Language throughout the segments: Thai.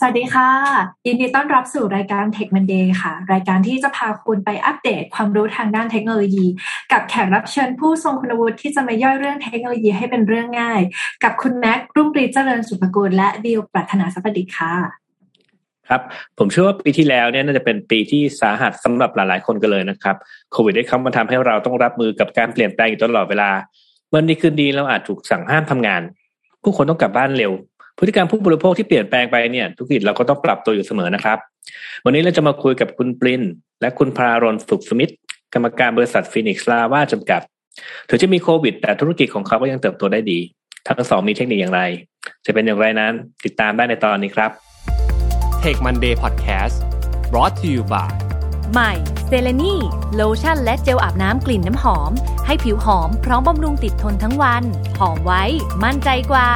สวัสดีค่ะ ยินดีต้อนรับสู่รายการ Tech Monday ค่ะ รายการที่จะพาคุณไปอัปเดตความรู้ทางด้านเทคโนโลยี กับแขกรับเชิญผู้ทรงคุณวุฒิที่จะมาย่อยเรื่องเทคโนโลยีให้เป็นเรื่องง่าย กับคุณแม็กรุ่งรีเจริญสุภกุลและบิวปรัชนาสัพดิค่ะ ครับ ผมเชื่อว่าปีที่แล้วเนี่ยน่าจะเป็นปีที่สาหัสสำหรับหลายๆ คนกันเลยนะครับโควิดได้เข้ามาทำให้เราต้องรับมือกับการเปลี่ยนแปลงอยู่ตลอดเวลาเมื่อนี้คืนดีเราอาจถูกสั่งห้ามทำงาน ผู้คนต้องกลับบ้านเร็ว พฤติกรรมผู้บริโภคที่เปลี่ยนแปลงไปเนี่ยธุรกิจเราก็ต้องปรับตัวอยู่เสมอนะครับ วันนี้เราจะมาคุยกับคุณปรินและคุณพารอนสุขสมิทธิ์กรรมการบริษัทฟีนิกซ์ลาวาจำกัด ถึงจะมีโควิด แต่ธุรกิจของเขาก็ยังเติบโตได้ดี ทั้งสองมีเทคนิคอย่างไร จะเป็นอย่างไรนั้น ติดตามได้ในตอนนี้ครับ Take Monday Podcast brought to you by ใหม่เซเลนีโลชั่นและเจลอาบน้ำกลิ่นน้ำหอม ให้ผิวหอมพร้อมบำรุงติดทนทั้งวัน หอมไว้ มั่นใจกว่า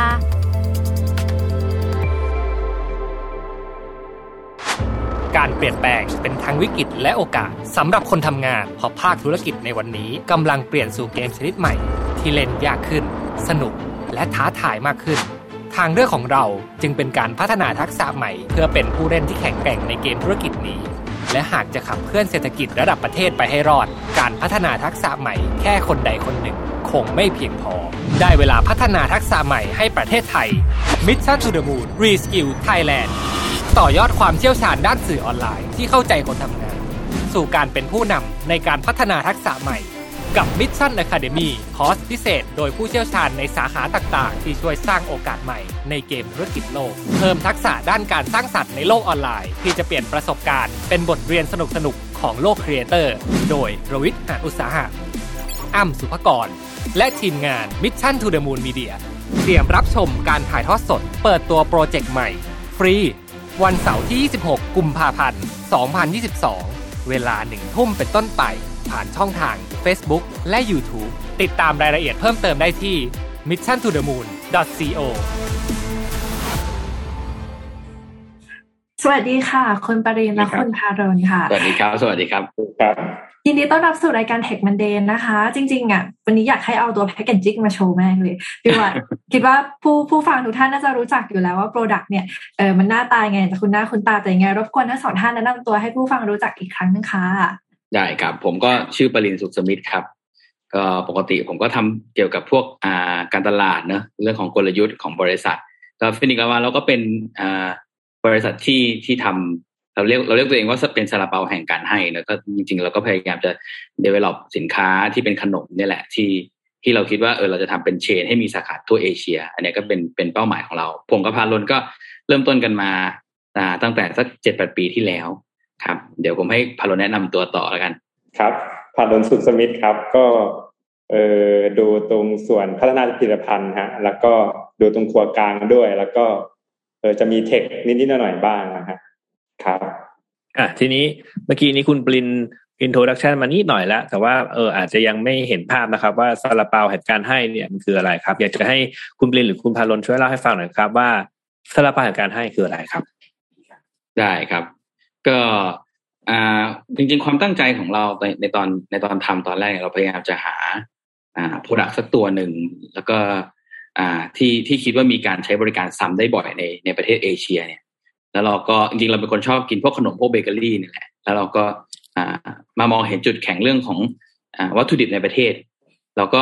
การเปลี่ยนแปลงเป็นทั้งวิกฤตและโอกาสสำหรับคนทำงานเพราะภาคธุรกิจในวันนี้กำลังเปลี่ยนสู่เกมชนิดใหม่ ที่เล่นยากขึ้น สนุก และท้าทายมากขึ้น ทางเลือกของเราจึงเป็นการพัฒนาทักษะใหม่ เพื่อเป็นผู้เล่นที่แข็งแกร่งในเกมธุรกิจนี้ และหากจะขับเคลื่อนเศรษฐกิจระดับประเทศไปให้รอด การพัฒนาทักษะใหม่แค่คนใดคนหนึ่ง คงไม่เพียงพอ ได้เวลาพัฒนาทักษะใหม่ให้ประเทศไทย Mission to the Moon Reskill Thailand ต่อยอดความเชี่ยวชาญด้านสื่อออนไลน์ที่เข้าใจคนทำงาน สู่การเป็นผู้นำในการพัฒนาทักษะใหม่ กับ Mission Academy คอร์สพิเศษ โดยผู้เชี่ยวชาญในสาขาต่างๆ ที่ช่วยสร้างโอกาสใหม่ในเกมธุรกิจโลก เพิ่มทักษะด้านการสร้างสรรค์ในโลกออนไลน์ ที่จะเปลี่ยนประสบการณ์เป็นบทเรียนสนุกๆของโลกครีเอเตอร์โดยรวิทย์หาอุตสาหะอ้ำสุภกร และทีมงาน Mission to the Moon Media เตรียมรับชมการถ่ายทอดสด เปิดตัวโปรเจกต์ใหม่ ฟรี วันเสาร์ที่ 26 กุมภาพันธ์ 2022 เวลาหนึ่งทุ่มเป็นต้นไป ผ่านช่องทาง Facebook และ YouTube ติดตามรายละเอียดเพิ่มเติมได้ที่ mission to the moon co สวัสดีค่ะ คุณปรินและคุณพารอนค่ะ สวัสดีครับ สวัสดีครับครับ ยินดีต้อนรับสู่รายการ Tech Monday นะคะ จริงๆอะวันนี้อยากให้เอาตัวแพ c เกจจิ้งมาโชว์แม่งเลยพี่ว่าคิดว่าผู้ผู้ฟังทุกท่านน่าจะรู้จักอยู่แล้วว่า Product เนี่ยเออมันหน้าตายไงแต่คุณหน้าคุณตาแต่ยังไง รบกวนทั้งสองท่านแนะนำตัวให้ผู้ฟังรู้จักอีกครั้งนึงค่ะได้ครับ ผมก็ชื่อปรินสุขสมิทธ์ครับ ก็ปกติผมก็ทำเกี่ยวกับพวกอ่าการตลาดเนอะเรื่องของกลยุทธ์ของบริษัทก็ฟีนิกซ์ ลาวาเราก็เป็นอ่าบริษัทที่ที่ทำ เราเรียกเราเรียกตัวเองว่าเป็นซาลาเปาแห่งการให้แล้วก็จริงๆ เราก็พยายามจะ develop สินค้าที่เป็นขนมเนี่ยแหละที่ที่เราคิดว่าเออเราจะทำเป็น chain ให้มีสาขาทั่วเอเชีย อันนี้ก็เป็นเป็นเป้าหมายของเรา ผมกับพารอนก็เริ่มต้นกันมาอ่าตั้งแต่สักเจ็ดแปดปีที่แล้วครับ เดี๋ยวผมให้พารอนแนะนำตัวต่อแล้วกัน ครับพารอนสุขสมิทธิ์ครับ ก็เออดูตรงส่วนพัฒนาผลิตภัณฑ์ฮะแล้วก็ดูตรงครัวกลางด้วย แล้วก็เออจะมี tech นิดๆหน่อยๆบ้างนะฮะ ครับ อะทีนี้เมื่อกี้นี้คุณปริน introduction มานิดหน่อยแล้ว แต่ว่าเอออาจจะยังไม่เห็นภาพนะครับ ว่าซาลาเปาแห่งการให้เนี่ยมันคืออะไรครับ อยากจะให้คุณปรินหรือคุณพารอนช่วยเล่าให้ฟังหน่อยครับ ว่าซาลาเปาแห่งการให้คืออะไรครับ ได้ครับ ก็อ่าจริงๆความตั้งใจของเราในในตอนในตอนทำตอนแรกเราพยายามจะหาอ่า product สักตัวหนึ่งแล้วก็อ่าที่ที่คิดว่ามีการใช้บริการซ้ำได้บ่อยในในประเทศเอเชียเนี่ย แล้วเราก็จริงเราเป็นคนชอบกินพวกขนมพวกเบเกอรี่นี่แหละแล้วเราก็มามองเห็นจุดแข็งเรื่องของอวัตถุดิบในประเทศ เราก็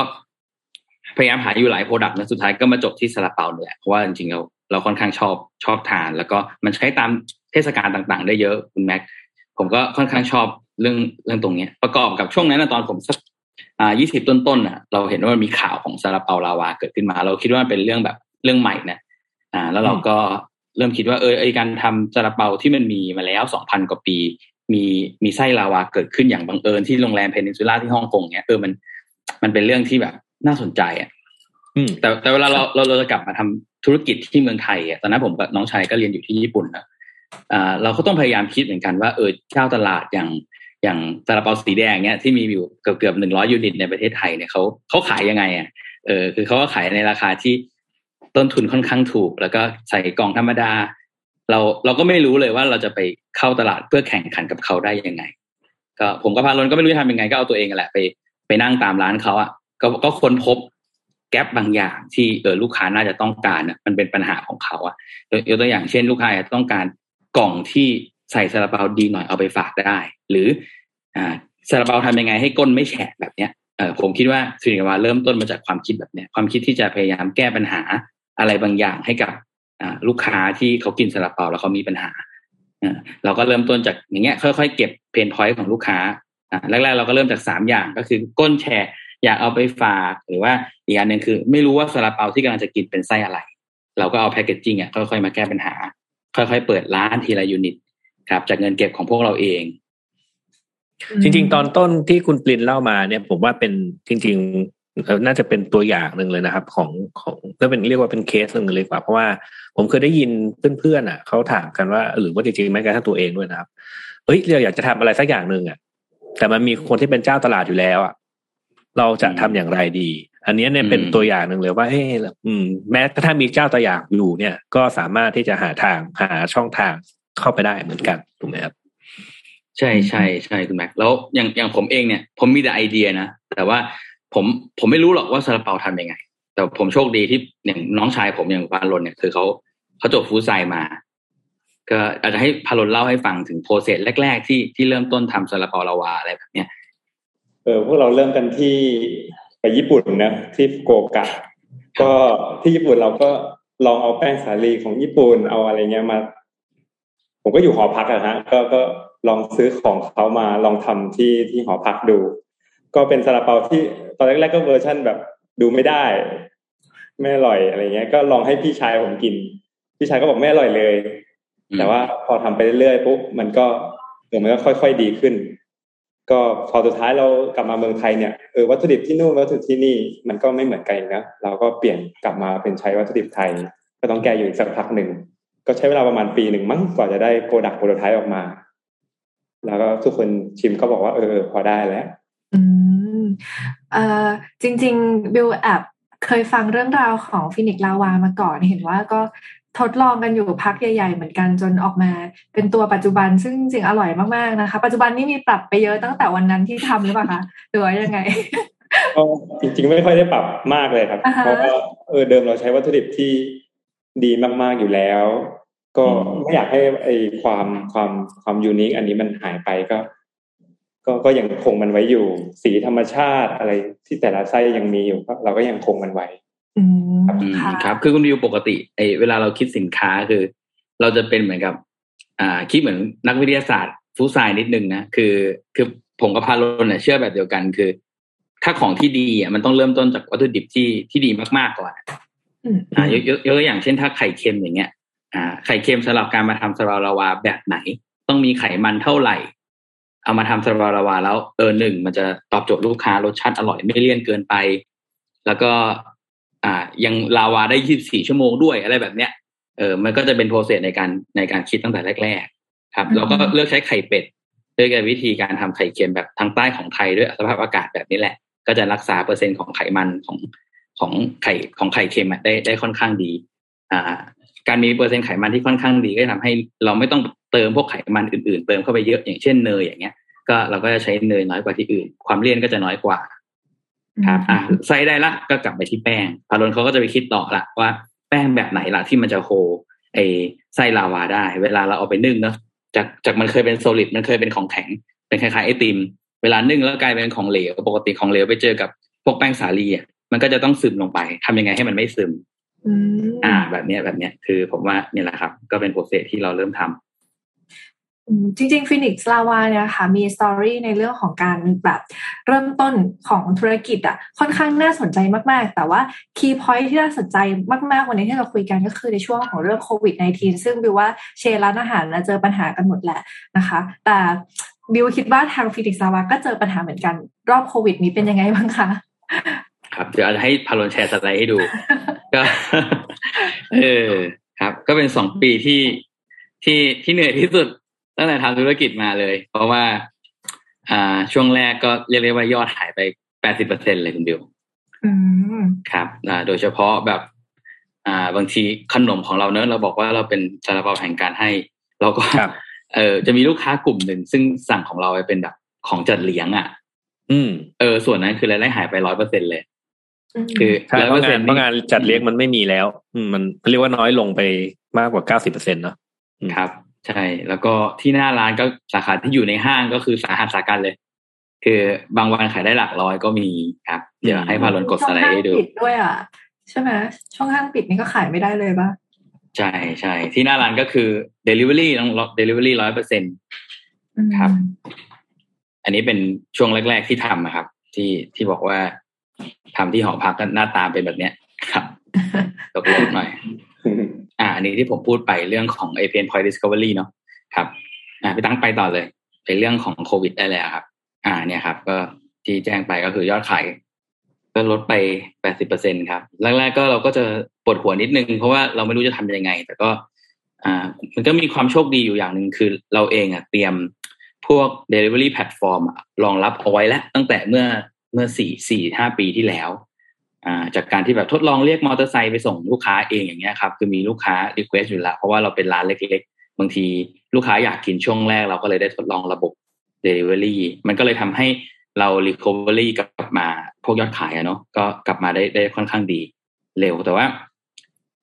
พยายามหาอยู่หลาย product นะสุดท้ายก็มาจบที่ซาลาเปาเนี่ยเพราะว่าจริงๆเราเราค่อนข้างชอบชอบทาน แล้วก็มันใช้ตามเทศกาลต่างๆ ได้เยอะคุณแม็กผมก็ค่อนข้างชอบเรื่องเรื่องตรงเนี้ย ประกอบกับช่วงนั้นนะตอนผมสักอ่ายี่สิบต้นๆน่ะ เราเห็นว่ามันมีข่าวของซาลาเปาลาวาเกิดขึ้นมา เราคิดว่ามันเป็นเรื่องแบบเรื่องใหม่นะอ่า แล้วเราก็ เริ่มคิดว่าเออไอการทำซาลาเปาที่มันมีมาแล้วสองพันกว่าปี มีมีไส้ลาวาเกิดขึ้นอย่างบังเอิญที่โรงแรมเพนินซูล่าที่ฮ่องกงเนี้ยเออมันมันเป็นเรื่องที่แบบน่าสนใจอะอืมแต่แต่เวลาเราเราเราจะกลับมาทำธุรกิจที่เมืองไทยอะตอนนั้นผมกับน้องชายก็เรียนอยู่ที่ญี่ปุ่นนะอ่าเราก็ต้องพยายามคิดเหมือนกันว่าเออเจ้าตลาดอย่างอย่างซาลาเปาสีแดงเนี้ยที่มีอยู่เกือบเกือบหนึ่งร้อยยูนิตในประเทศไทยเนี่ยเขาเขาขายยังไงอะเออคือเขาก็ขายในราคาที่ ต้นทุนค่อนข้างถูก แล้วก็ใส่กล่องธรรมดา เราเราก็ไม่รู้เลยว่าเราจะไปเข้าตลาดเพื่อแข่งขันกับเขาได้ยังไง ก็ผมกับพาลนก็ไม่รู้จะทำยังไงก็เอาตัวเองแหละไปไปนั่งตามร้านเขาอะก็ก็ค้นพบแกลบบางอย่างที่เออลูกค้าน่าจะต้องการนะมันเป็นปัญหาของเขาอะยกตัวอย่างเช่น ลูกค้าอาจจะต้องการกล่องที่ใส่ซาลาเปาดีหน่อยเอาไปฝากได้ หรืออ่าซาลาเปาทำยังไงให้ก้นไม่แฉะแบบเนี้ยเออผมคิดว่าสินค้าเริ่มต้นมาจากความคิดแบบเนี้ยความคิดที่จะพยายามแก้ปัญหา อะไรบางอย่างให้กับลูกค้าที่เขากินซาลาเปาแล้วเขามีปัญหาเราก็เริ่มต้นจากอย่างเงี้ยค่อยๆเก็บเพนพอยต์ของลูกค้าแรกๆเราก็เริ่มจากสามอย่างก็คือก้นแฉะอยากเอาไปฝากหรือว่าอีกอันหนึ่งคือ ไม่รู้ว่าซาลาเปาที่กำลังจะกินเป็นไส้อะไร เราก็เอาแพคเกจจิ้งอะค่อยๆมาแก้ปัญหา ค่อยๆเปิดร้านทีละยูนิตครับ จากเงินเก็บของพวกเราเอง จริง ๆ ตอนต้นที่คุณปลินเล่ามาเนี่ย ผมว่าเป็นจริง ๆ น่าจะเป็นตัวอย่างหนึ่งเลยนะครับ ของของก็เป็นเรียกว่าเป็นเคสหนึ่งเลยกว่า เพราะว่าผมเคยได้ยินเพื่อนๆอะเขาถามกันว่าหรือว่าจริงๆแม้กระทั่งตัวเองด้วยนะครับเฮ้ยเราอยากจะทำอะไรสักอย่างหนึ่งอะ แต่มันมีคนที่เป็นเจ้าตลาดอยู่แล้วอะเราจะทำอย่างไรดี อันนี้เนี่ยเป็นตัวอย่างหนึ่งเลยว่าเฮ้อืมแม้ถ้ามีเจ้าตัวอย่างอยู่เนี่ย ก็สามารถที่จะหาทางหาช่องทางเข้าไปได้เหมือนกันถูกไหมครับใช่ใช่ใช่คุณแม็กแล้วอย่างอย่างผมเองเนี่ย ผมมีแต่ไอเดียนะ แต่ว่า ผมผมไม่รู้หรอกว่าซาลาเปาทำยังไง แต่ผมโชคดีที่อย่างน้องชายผมอย่างปาลนเนี่ยคือเขาเขาจบ Food Sci มา ก็อาจจะให้พาลนเล่าให้ฟังถึง process แรก ๆ ที่ที่เริ่มต้นทำซาลาเปาลาวาอะไรแบบเนี้ยเออพวกเราเริ่มกันที่ไปญี่ปุ่นนะที่โกกะ ก็ที่ญี่ปุ่นเราก็ลองเอาแป้งสาลีของญี่ปุ่นเอาอะไรเงี้ยมา ผมก็อยู่หอพักอะฮะก็ก็ลองซื้อของเขามาลองทำที่ที่หอพักดู ก็เป็นซาลาเปาที่ตอนแรกๆก็เวอร์ชั่นแบบดูไม่ได้ ไม่อร่อยอะไรเงี้ย ก็ลองให้พี่ชายผมกิน พี่ชายก็บอกไม่อร่อยเลย แต่ว่าพอทำไปเรื่อยๆปุ๊บมันก็เดี๋ยวมันก็ค่อย ๆดีขึ้น ก็พอสุดท้ายเรากลับมาเมืองไทยเนี่ยเออวัตถุดิบที่นู่นวัตถุดิบที่นี่มันก็ไม่เหมือนกันนะเราก็เปลี่ยนกลับมาเป็นใช้วัตถุดิบไทย ก็ต้องแก้อยู่อีกสักพักหนึ่งก็ใช้เวลาประมาณปีหนึ่งมั้งกว่าจะได้ product prototype ออกมา แล้วก็ทุกคนชิมก็บอกว่าเออพอได้แล้วอืม เอ่อจริงๆบิลแอบเคยฟังเรื่องราวของฟินิกลาวามาก่อนเห็นว่าก็ทดลองกันอยู่พักใหญ่ๆ เหมือนกันจนออกมาเป็นตัวปัจจุบันซึ่งจริงอร่อยมากๆนะคะ ปัจจุบันนี้มีปรับไปเยอะตั้งแต่วันนั้นที่ทำหรือเปล่าคะหรือว่ายังไงก็จริงๆไม่ค่อยได้ปรับมากเลยครับ เพราะว่าเออเดิมเราใช้วัตถุดิบที่ดีมากๆอยู่แล้ว ก็ไม่อยากให้ไอความความความยูนิคอันนี้มันหายไปก็ ก็ก็ยังคงมันไว้อยู่ สีธรรมชาติอะไรที่แต่ละไส้ยังมีอยู่เราก็ยังคงมันไว้ครับ คือคุณวิวปกติไอเวลาเราคิดสินค้าคือ เราจะเป็นเหมือนกับ อ่า คิดเหมือนนักวิทยาศาสตร์ฟู้ไซนิดนึงนะคือคือผมกับพาโลนเนี่ยเชื่อแบบเดียวกันคือ ถ้าของที่ดีอะมันต้องเริ่มต้นจากวัตถุดิบที่ที่ดีมากๆก่อนอ่ายกยกตัวอย่างเช่นถ้าไข่เค็มอย่างเงี้ย อ่า ไข่เค็มสำหรับการมาทำสลาลาวาแบบไหน ต้องมีไขมันเท่าไหร่ เอามาทำสลาลาวาแล้วเออหนึ่งมันจะตอบโจทย์ลูกค้ารสชาติอร่อยไม่เลี่ยนเกินไป แล้วก็อ่ายังลาวาได้ยี่สี่ชั่วโมงด้วยอะไรแบบเนี้ยเออมันก็จะเป็นโปรเซสในการในการคิดตั้งแต่แรก ๆ ครับเราก็เลือกใช้ไข่เป็ดด้วยกันวิธีการทำไข่เค็มแบบทางใต้ของไทยด้วยสภาพอากาศแบบนี้แหละ ก็จะรักษาเปอร์เซ็นต์ของไขมันของของไข่ของไข่เค็มได้ได้ค่อนข้างดี อ่า การมีเปอร์เซ็นต์ไขมันที่ค่อนข้างดีก็ทำให้เราไม่ต้องเติมพวกไขมันอื่น ๆ เติมเข้าไปเยอะอย่างเช่นเนยอย่างเงี้ย ก็เราก็จะใช้เนยน้อยกว่าที่อื่น ความเลี่ยนก็จะน้อยกว่า ครับอะใส่ได้ละก็กลับไปที่แป้งพารอนเขาก็จะไปคิดต่อละว่าแป้งแบบไหนล่ะที่มันจะโฮไอไส้ลาวาได้ เวลาเราเอาไปนึ่งเนาะจากจากมันเคยเป็นโซลิดมันเคยเป็นของแข็ง เป็นคล้ายๆไอติม เวลานึ่งแล้วกลายเป็นของเหลวปกติของเหลวไปเจอกับพวกแป้งสาลีอะมันก็จะต้องซึมลงไปทำยังไงให้มันไม่ซึมอ่า แบบเนี้ยแบบเนี้ยคือผมว่าเนี่ยแหละครับ ก็เป็น process ที่เราเริ่มทำ จริงๆ Phoenix Lava เนี่ยค่ะมี story ในเรื่องของการแบบเริ่มต้นของธุรกิจอะค่อนข้างน่าสนใจมากๆ แต่ว่า key point ที่น่าสนใจมากๆ วันนี้ที่เราคุยกันก็คือในช่วงของเรื่องโควิด -19 ซึ่งบิวว่า chain ร้านอาหารเจอปัญหากันหมดแหละนะคะ แต่บิวคิดว่าทาง Phoenix Lava ก็เจอปัญหาเหมือนกัน รอบโควิด นี้เป็นยังไงบ้างคะครับเดี๋ยวอาจจะให้พาลนแชร์สไลด์ให้ดูก็เออครับ ก็เป็นสองปีที่ที่ที่เหนื่อยที่สุด ตั้งแต่ทำธุรกิจมาเลย เพราะว่า อ่า ช่วงแรกก็เรียกได้ว่ายอดหายไปแปดสิบเปอร์เซ็นเลยคุณบิวครับอ่าโดยเฉพาะแบบ อ่า บางทีขนมของเราเนอะเราบอกว่าเราเป็นซาลาเปาแห่งการให้ เราก็เออจะมีลูกค้ากลุ่มหนึ่งซึ่งสั่งของเราไปเป็นแบบของจัดเลี้ยงอะ อืม เออ ส่วนนั้นคือรายได้หายไปร้อยเปอร์เซ็นเลย คือใช่เพราะงานเพราะงานจัดเลี้ยงมันไม่มีแล้วอืมมันเรียกว่าน้อยลงไปมากกว่าเก้าสิบเปอร์เซ็นต์เนาะครับ ใช่ แล้วก็ที่หน้าร้านก็สาขาที่อยู่ในห้างก็คือสาหัสสากันเลย คือบางวันขายได้หลักร้อยก็มีครับ เดี๋ยวให้พาลนกดสไลด์ให้ดูช่วงห้างปิดด้วยอะใช่ไหมช่วงห้างปิดนี่ก็ขายไม่ได้เลยป่ะใช่ใช่ที่หน้าร้านก็คือ Delivery ต้อง Delivery ร้อยเปอร์เซ็นครับ อันนี้เป็นช่วงแรก ๆที่ทำนะครับ ที่ที่บอกว่าทำที่หอพักก็หน้าตาเป็นแบบเนี้ยครับตกลงหน่อย อันนี้ที่ผมพูดไปเรื่องของ APN Point Discovery เนาะครับ อ่าพี่ตั้งไปต่อเลยในเรื่องของโควิดได้แล้วครับ อ่า เนี่ยครับ ก็ที่แจ้งไปก็คือยอดขายก็ลดไปแปดสิบเปอร์เซ็นครับแรกๆก็เราก็จะปวดหัวนิดนึง เพราะว่าเราไม่รู้จะทำยังไง แต่ก็ อ่า มันก็มีความโชคดีอยู่อย่างหนึ่งคือเราเองอะเตรียมพวก delivery platform รองรับเอาไว้แล้วตั้งแต่เมื่อเมื่อสี่สี่ห้าปีที่แล้ว จากการที่แบบทดลองเรียกมอเตอร์ไซค์ไปส่งลูกค้าเองอย่างเงี้ยครับคือมีลูกค้า request อยู่แล้วเพราะว่าเราเป็นร้านเล็กๆ บางทีลูกค้าอยากกินช่วงแรก เราก็เลยได้ทดลองระบบ delivery มันก็เลยทำให้เรา recovery กลับมาพวกยอดขายอะเนาะก็กลับมาได้ได้ค่อนข้างดีเร็วแต่ว่า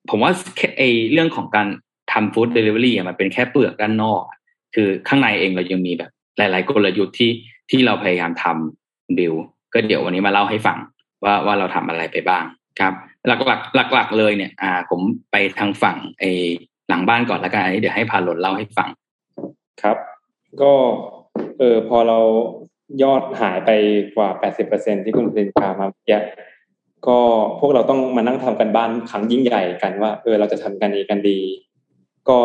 ผมว่าไอเรื่องของการทำฟู้ดเดลิเวอรี่มันเป็นแค่เปลือกด้านนอก คือข้างในเองเรายังมีแบบ หลาย ๆ กลยุทธ์ที่ที่เราพยายามทำบิวก็เดี๋ยววันนี้มาเล่าให้ฟัง ว่าว่าเราทำอะไรไปบ้างครับ หลักๆหลักๆเลยเนี่ย อ่า ผมไปทางฝั่งไอหลังบ้านก่อนละกันเดี๋ยวให้พาหลนเล่าให้ฟัง ครับ ก็เออพอเรายอดหายไปกว่า 80%ที่คุณปรินพามาเยอะก็พวกเราต้องมานั่งทำกันบ้านครั้งยิ่งใหญ่กันว่า เออเราจะทำกันดีกันดี ก็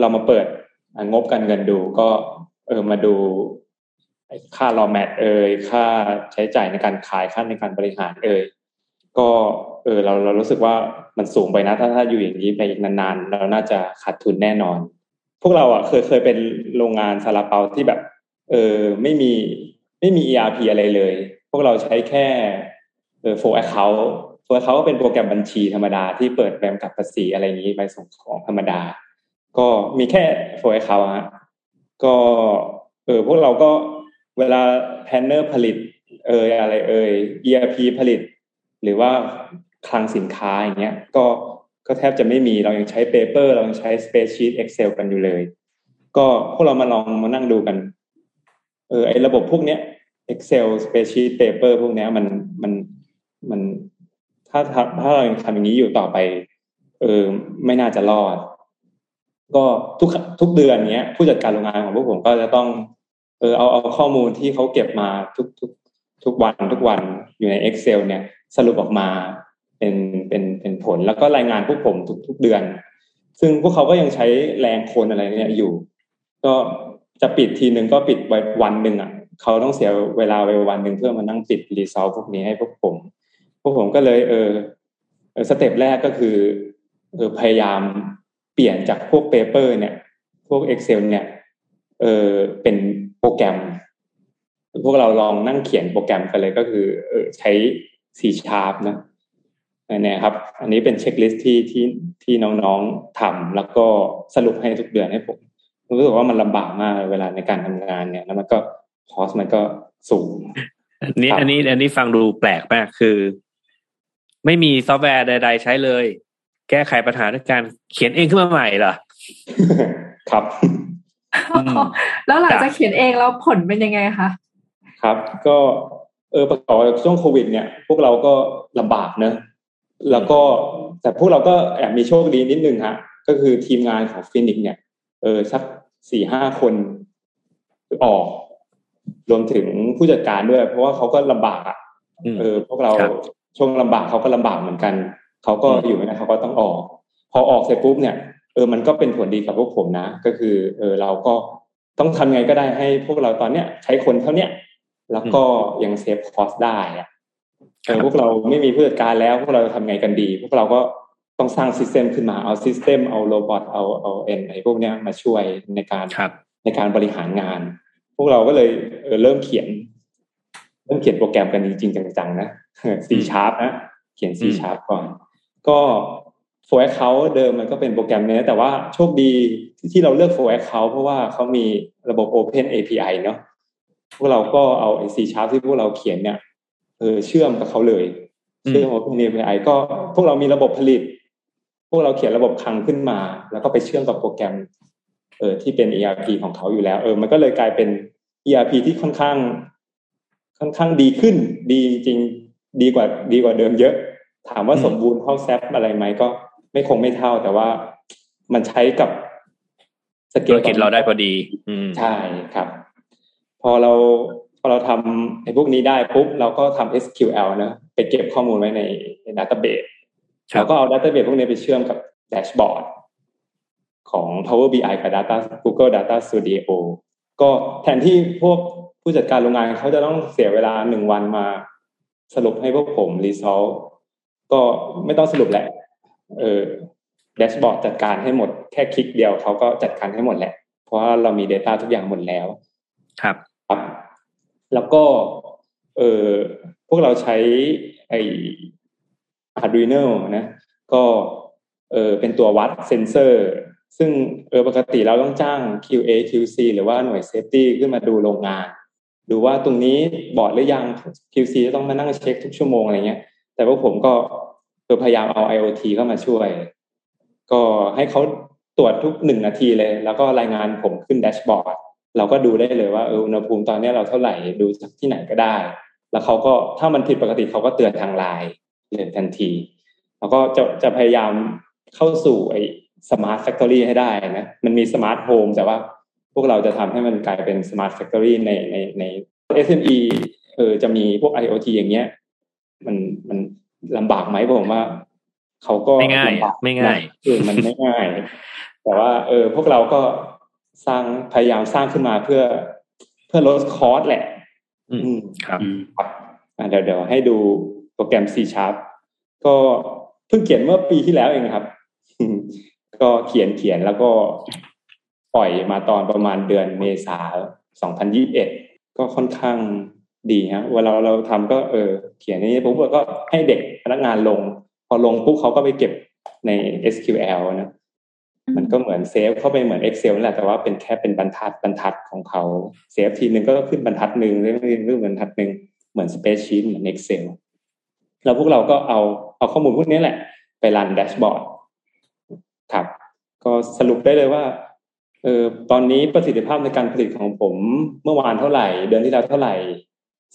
เรามาเปิดงบการเงินดูก็ เออมาดู ค่ารอแมทเอ่ยค่าใช้จ่ายในการขายค่าในการบริหารเอ่ยก็เออเราเรารู้สึกว่ามันสูงไปนะ ถ้าถ้าอยู่อย่างนี้ไปอีกนานๆเราน่าจะขาดทุนแน่นอน พวกเราอะเคยเคยเป็นโรงงานซาลาเปาที่แบบ เออไม่มีไม่มี ERP อะไรเลย พวกเราใช้แค่เออ FlowAccount FlowAccount ก็เป็นโปรแกรมบัญชีธรรมดาที่เปิดบิลกับภาษีอะไรอย่างนี้ไปส่งของธรรมดา ก็มีแค่ FlowAccount ฮะก็เออพวกเราก็ เวลา planner ผลิต เอออะไรเออ ERP ผลิต หรือว่าคลังสินค้าอย่างเงี้ยก็ก็แทบจะไม่มีเรายังใช้ paper เรายังใช้ spreadsheet Excel กันอยู่เลย ก็พวกเรามาลองมานั่งดูกัน เออไอระบบพวกเนี้ย Excel Spreadsheet Paper พวกเนี้ยมันมันมันถ้าถ้าถ้าเรายังทำอย่างนี้อยู่ต่อไป เออไม่น่าจะรอด ก็ทุกทุกเดือนเนี้ย ผู้จัดการโรงงานของพวกผมก็จะต้อง เออเอาเอาข้อมูลที่เขาเก็บมาทุกทุกทุกวันทุกวันอยู่ใน Excel เนี่ยสรุปออกมาเป็นเป็นเป็นผลแล้วก็รายงานพวกผมทุกทุกเดือน ซึ่งพวกเขาก็ยังใช้แรงคนอะไรเนี่ยอยู่ ก็จะปิดทีหนึ่งก็ปิดไว้วันหนึ่งอะเขาต้องเสียเวลาไปวันหนึ่งเพื่อมานั่งปิดรีซอลพวกนี้ให้พวกผม พวกผมก็เลย เออstep แรกก็คือเออพยายามเปลี่ยนจากพวก paper เนี่ย พวก Excel เนี่ยเออเป็น โปรแกรม พวกเราลองนั่งเขียนโปรแกรมกันเลยก็คือเออใช้ C Sharp นะเนี่ยครับ อันนี้เป็น checklist ที่ที่ที่น้องๆทำแล้วก็สรุปให้ทุกเดือนให้ผมรู้สึกว่ามันลำบากมากเวลาในการทำงานเนี่ยแล้วมันก็ cost มันก็สูงอันนี้อันนี้อันนี้ฟังดูแปลกมากคือ ไม่มีซอฟต์แวร์ใด ๆ ใช้เลย แก้ไขปัญหาด้วยการเขียนเองขึ้นมาใหม่เหรอครับ แล้วหลังจากเขียนเองแล้วผลเป็นยังไงคะครับ ก็เออประกอบกับช่วงโควิด เนี่ย พวกเราก็ลำบากเนอะแล้วก็แต่พวกเราก็แอบมีโชคดีนิดนึงฮะก็คือทีมงานของ Phoenix เนี่ยเออสักสี่ห้าคนออก รวมถึงผู้จัดการด้วย เพราะว่าเขาก็ลำบากอะเออ พวกเราช่วงลำบากเขาก็ลำบากเหมือนกัน เขาก็อยู่ไม่ได้เขาก็ต้องออก พอออกเสร็จปุ๊บเนี่ย เออมันก็เป็นผลดีกับพวกผมนะ ก็คือ เออเราก็ต้องทำไงก็ได้ให้พวกเราตอนเนี้ยใช้คนเท่าเนี้ยแล้วก็ยังเซฟคอสได้อะเออพวกเราไม่มีผู้จัดการแล้ว พวกเราทำไงกันดี พวกเราก็ต้องสร้าง system ขึ้นมาเอา system เอา robot เอาเอา AI พวกเนี้ยมาช่วยในการในการบริหารงาน พวกเราก็เลยเออเริ่มเขียน เริ่มเขียนโปรแกรมกันจริงๆจังๆนะ C sharp นะเขียน C sharp ก่อน ก็ FlowAccount เดิมมันก็เป็นโปรแกรมเนี้ยแต่ว่าโชคดีที่เราเลือก FlowAccount เพราะว่าเขามีระบบ Open API เนาะพวกเราก็เอาไอ C sharp ที่พวกเราเขียนเนี่ยเออเชื่อมกับเขาเลยเชื่อม Open API ก็พวกเรามีระบบผลิต พวกเราเขียนระบบคลังขึ้นมา แล้วก็ไปเชื่อมกับโปรแกรม เออที่เป็น ERP ของเขาอยู่แล้ว เออ มันก็เลยกลายเป็น ERP ที่ค่อนข้าง ค่อนข้างดีขึ้น ดีจริงดีกว่าดีกว่าเดิมเยอะ ถามว่าสมบูรณ์เท่าแซปอะไรไหมก็ ไม่คงไม่เท่าแต่ว่ามันใช้กับสกิลกิจเราได้พอดี อืใช่ครับ พอเราพอเราทำไอ้พวกนี้ได้ปุ๊บเราก็ทำ SQL นะไปเก็บข้อมูลไว้ในใน database แล้วก็เอา database พวกนี้ไปเชื่อมกับ dashboard ของ Power BI กับ Data Google Data Studio ก็แทนที่พวกผู้จัดการโรงงานเขาจะต้องเสียเวลาหนึ่งวันมาสรุปให้พวกผม result ก็ไม่ต้องสรุปแหละ เออ dashboard จัดการให้หมดแค่คลิกเดียวเขาก็จัดการให้หมดแหละ เพราะว่าเรามี Data ทุกอย่างหมดแล้ว ครับครับ แล้วก็เออพวกเราใช้ไอ Arduino นะ ก็เออเป็นตัววัดเซนเซอร์ ซึ่งเออปกติเราต้องจ้าง QA QC หรือว่าหน่วย safety ขึ้นมาดูโรงงาน ดูว่าตรงนี้บอดหรือยัง QC จะต้องมานั่งเช็คทุกชั่วโมงอะไรเงี้ย แต่พวกผมก็ พยายามเอา IoT เข้ามาช่วย ก็ให้เขาตรวจทุกหนึ่งนาทีเลย แล้วก็รายงานผมขึ้น dashboard เราก็ดูได้เลยว่าอุณหภูมิตอนนี้เราเท่าไหร่ดูจากที่ไหนก็ได้ แล้วเขาก็ถ้ามันผิดปกติเขาก็เตือนทางไลน์เลยทันที แล้วก็จะจะพยายามเข้าสู่ไอ้ smart factory ให้ได้นะมันมี smart home แต่ว่าพวกเราจะทำให้มันกลายเป็น smart factory ในในใน SME เออจะมีพวก IoT อย่างเงี้ย มันมัน ลำบากไหมผมว่าเขาก็ไม่ง่ายไม่ง่ายเออมันไม่ง่าย แต่ว่า เออ พวกเราก็สร้างพยายามสร้างขึ้นมาเพื่อ เพื่อลดคอสแหละ อืมครับครับเดี๋ยวเดี๋ยวให้ดูโปรแกรม C Sharp ก็เพิ่งเขียนเมื่อปีที่แล้วเองครับ ก็เขียนเขียนแล้วก็ปล่อยมาตอนประมาณเดือนเมษา2021ก็ค่อนข้าง ดีฮะเวลาเราทำก็เออเขียนนี้ปุ๊บก็ให้เด็กพนักงานลง พอลงปุ๊บเขาก็ไปเก็บใน SQL นะมันก็เหมือนเซฟเข้าไปเหมือน Excel นั่นแหละแต่ว่าเป็นแค่เป็นบรรทัดบรรทัดของเขาเซฟทีนึงก็ขึ้นบรรทัดหนึ่งเรื่องเรื่องบรรทัดหนึ่งเหมือนสเปซชีตเหมือน Excel แล้วพวกเราก็เอาเอาข้อมูลพวกนี้แหละ ไปรันแดชบอร์ดครับ ก็สรุปได้เลยว่าเออตอนนี้ประสิทธิภาพในการผลิตของผมเมื่อวานเท่าไหร่ เดือนที่แล้วเท่าไหร่